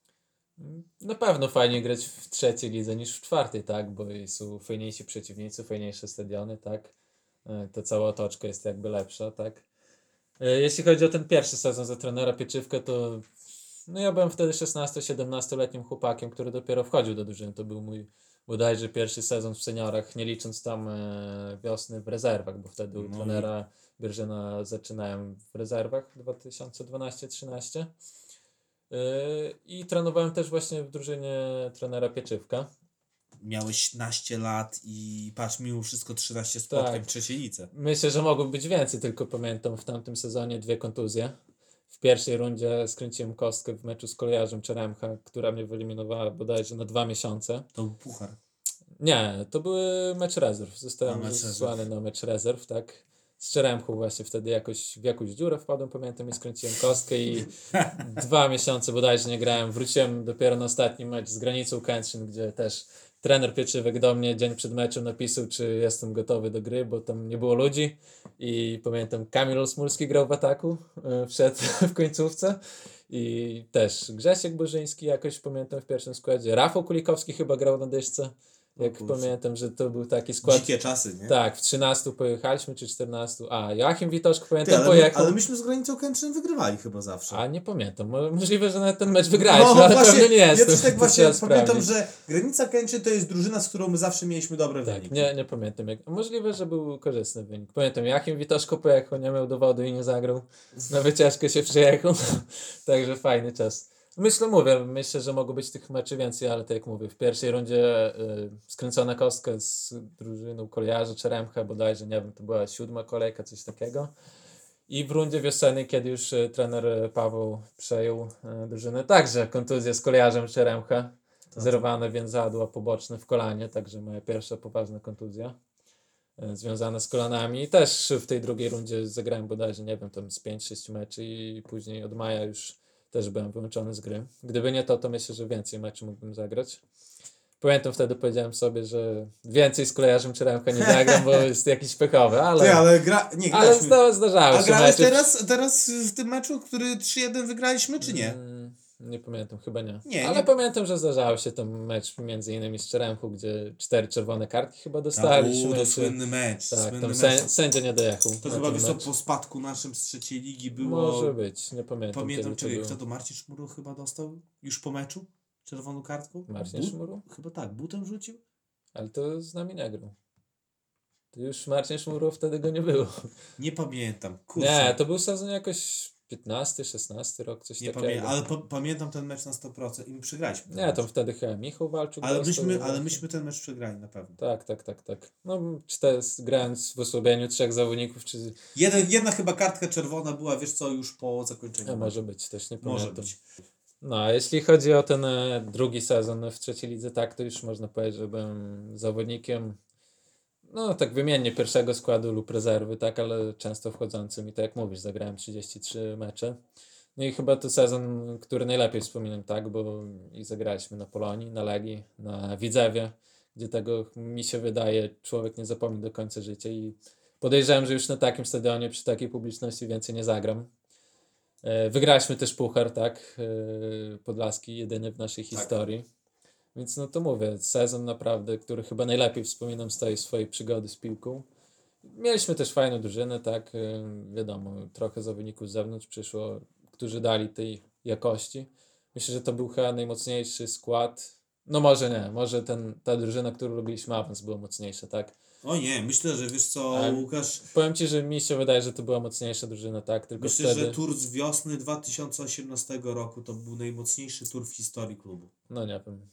Na pewno fajnie grać w trzeciej lidze niż w czwartej, tak? Bo są fajniejsi przeciwnicy, fajniejsze stadiony, tak? E, Ta cała otoczka jest jakby lepsza, tak? E, Jeśli chodzi o ten pierwszy sezon za trenera Pieczywkę, to no ja byłem wtedy 16-17-letnim chłopakiem, który dopiero wchodził do drużyny. To był mój bodajże pierwszy sezon w seniorach, nie licząc tam e, wiosny w rezerwach, bo wtedy u No trenera Bierżyna zaczynałem w rezerwach 2012-13. Yy, I trenowałem też właśnie w drużynie trenera Pieczywka. Miałeś 17 lat i patrz, mimo wszystko 13 spotkań Tak. w trzeciej lidze. Myślę, że mogło być więcej, tylko pamiętam w tamtym sezonie dwie kontuzje. W pierwszej rundzie skręciłem kostkę w meczu z kolejarzem Czeremcha, która mnie wyeliminowała bodajże na dwa miesiące. To był puchar. Nie, to były mecz rezerw. Zostałem zesłany na mecz rezerw, tak. Z Czeremchu właśnie wtedy jakoś w jakąś dziurę wpadłem, pamiętam i skręciłem kostkę i *laughs* dwa miesiące bodajże nie grałem. Wróciłem dopiero na ostatni mecz z granicą Kętrzyn, gdzie też trener Pieczywek do mnie dzień przed meczem napisał, czy jestem gotowy do gry, bo tam nie było ludzi. I pamiętam Kamil Osmulski grał w ataku, e, wszedł *laughs* w końcówce. I też Grzesiek Bożyński jakoś pamiętam w pierwszym składzie, Rafał Kulikowski chyba grał na dyszce, jak kurczę. pamiętam, że to był taki skład. Dzikie czasy, nie? Tak, w 13 pojechaliśmy, czy 14. A, Joachim Witoszko Ty, pamiętam ale, my, pojechał. ale myśmy z granicą Kętrzyn wygrywali chyba zawsze. A nie pamiętam. Mo- Możliwe, że nawet ten mecz wygraliśmy, ale No, właśnie, pewnie nie Ja jestem. też tak *laughs* właśnie pamiętam, że Granica Kęczy to jest drużyna, z którą my zawsze mieliśmy dobre Tak, wyniki. nie, nie pamiętam. Jak... Możliwe, że był korzystny wynik. Pamiętam, Joachim Witoszko pojechał, nie miał dowodu i nie zagrał. Na wycieczkę się przyjechał. *laughs* Także fajny czas. Myślę, mówię, myślę, że mogło być tych meczy więcej, ale tak jak mówię, w pierwszej rundzie y, skręcona kostka z drużyną kolejarza Czeremcha, bodajże, nie wiem, to była siódma kolejka, coś takiego. I w rundzie wiosennej, kiedy już y, trener y, Paweł przejął y, drużynę, także kontuzja z kolejarzem Czeremcha, zerwane więzadła poboczne w kolanie, także moja pierwsza poważna kontuzja y, związana z kolanami. I też w tej drugiej rundzie zagrałem bodajże, nie wiem, tam z 5-6 meczy i później od maja już też byłem wyłączony z gry. Gdyby nie to, to myślę, że więcej meczy mógłbym zagrać. Pamiętam wtedy powiedziałem sobie, że więcej z kolejarzem Czeremcha nie zagram, bo jest jakiś pechowy, ale, Ty, ale gra... nie ale zda, zdarzały A się grałeś mecze. teraz, teraz w tym meczu, który 3-1 wygraliśmy, czy nie? Mm, Nie pamiętam, chyba nie. Nie, Ale nie. pamiętam, że zdarzało się tam mecz między innymi z Czeremchu, gdzie cztery czerwone kartki chyba Tak, dostaliśmy. czy- słynny mecz. tak, słynny tam mecz. sę, sędzia nie dojechał. To chyba ten wiesz po spadku naszym z trzeciej ligi było... Może być, nie pamiętam. Pamiętam, czy to kto to Marcin Szmuru chyba dostał już po meczu? Czerwoną kartką? Marcin But- Szmuru? Chyba tak, butem rzucił? Ale to z nami nie grał. To już Marcin Szmuro wtedy go nie było. Nie pamiętam. Kurczę. Nie, to był sezon jakoś 15, 16 rok, coś Nie takiego. pamiętam, ale pa- pamiętam ten mecz na 100% i my przegraliśmy. Nie, mecz. tam wtedy chyba Michał walczył. ale, myśmy, ale myśmy ten mecz przegrali na pewno. Tak, tak, tak, tak. No, cztery, grając w osłabieniu trzech zawodników, czy... Jeden, jedna chyba kartka czerwona była, wiesz co, już po zakończeniu. A może być, też nie Może pamiętam. być. No, a jeśli chodzi o ten e, drugi sezon w trzeciej lidze, tak, to już można powiedzieć, że byłem zawodnikiem, no tak wymiennie pierwszego składu lub rezerwy, tak, ale często wchodzącym i tak jak mówisz, zagrałem 33 mecze. No i chyba to sezon, który najlepiej wspominam, tak, bo i zagraliśmy na Polonii, na Legii, na Widzewie, gdzie tego mi się wydaje człowiek nie zapomni do końca życia i podejrzewam, że już na takim stadionie przy takiej publiczności więcej nie zagram. E, Wygraliśmy też puchar, tak? e, Podlaski, jedyny w naszej historii. Więc no to mówię, sezon naprawdę, który chyba najlepiej wspominam z tej swojej przygody z piłką. Mieliśmy też fajną drużynę, tak? e, Wiadomo, trochę zawodników z zewnątrz przyszło, którzy dali tej jakości. Myślę, że to był chyba najmocniejszy skład. No może nie, może ten, ta drużyna, którą robiliśmy awans była mocniejsza, tak? O nie, myślę, że wiesz co, Ale- Łukasz, Powiem Ci, że mi się wydaje, że to była mocniejsza drużyna, tak? Tylko myślę, wtedy, że tur z wiosny 2018 roku to był najmocniejszy tur w historii klubu. no nie wiem.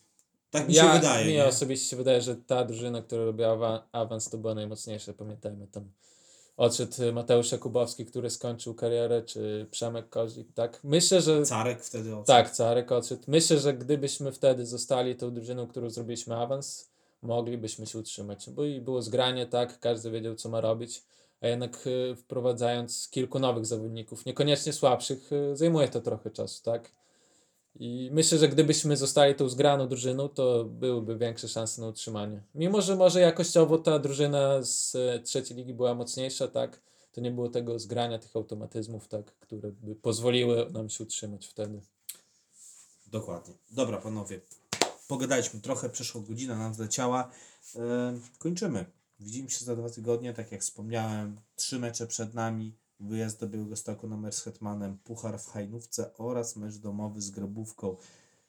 Tak mi ja, się wydaje, Mi nie? osobiście się wydaje, że ta drużyna, która robiła awa- awans, to była najmocniejsza. Pamiętajmy tam. Odszedł Mateusz Jakubowski, który skończył karierę, czy Przemek Kozik, tak? Myślę, że Carek wtedy odszedł. Tak, Carek odszedł. Myślę, że gdybyśmy wtedy zostali tą drużyną, którą zrobiliśmy awans, moglibyśmy się utrzymać. Bo i było zgranie, tak, każdy wiedział, co ma robić. A jednak y, wprowadzając kilku nowych zawodników, niekoniecznie słabszych, y, zajmuje to trochę czasu, tak? I myślę, że gdybyśmy zostali tą zgraną drużyną, to byłyby większe szanse na utrzymanie. Mimo, że może jakościowo ta drużyna z e, trzeciej ligi była mocniejsza, tak? To nie było tego zgrania, tych automatyzmów, tak? Które by pozwoliły nam się utrzymać wtedy. Dokładnie. Dobra, panowie. Pogadaliśmy trochę, przeszła godzina, nam zleciała. E, kończymy. Widzimy się za dwa tygodnie, tak jak wspomniałem. Trzy mecze przed nami. Wyjazd do Białegostoku na mecz z Hetmanem, Puchar w Hajnówce oraz mecz domowy z Grabówką.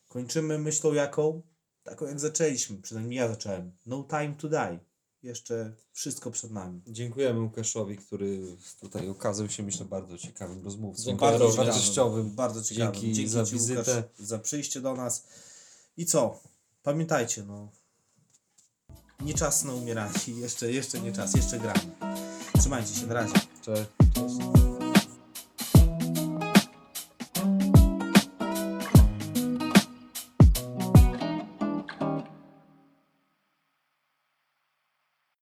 Kończymy myślą jaką? Taką jak zaczęliśmy, przynajmniej ja zacząłem. No time to die. Jeszcze wszystko przed nami. Dziękujemy Łukaszowi, który tutaj okazał się, myślę, bardzo ciekawym rozmówcą. Dziękuję bardzo wartościowym. Bardzo ciekawym. Dzięki Dzięki za Ci, wizytę. Łukasz, za przyjście do nas. I co? Pamiętajcie, no. Nie czas na umieranie. Jeszcze, jeszcze nie czas. Jeszcze gramy. Trzymajcie się. Na razie. Cześć. Thank you.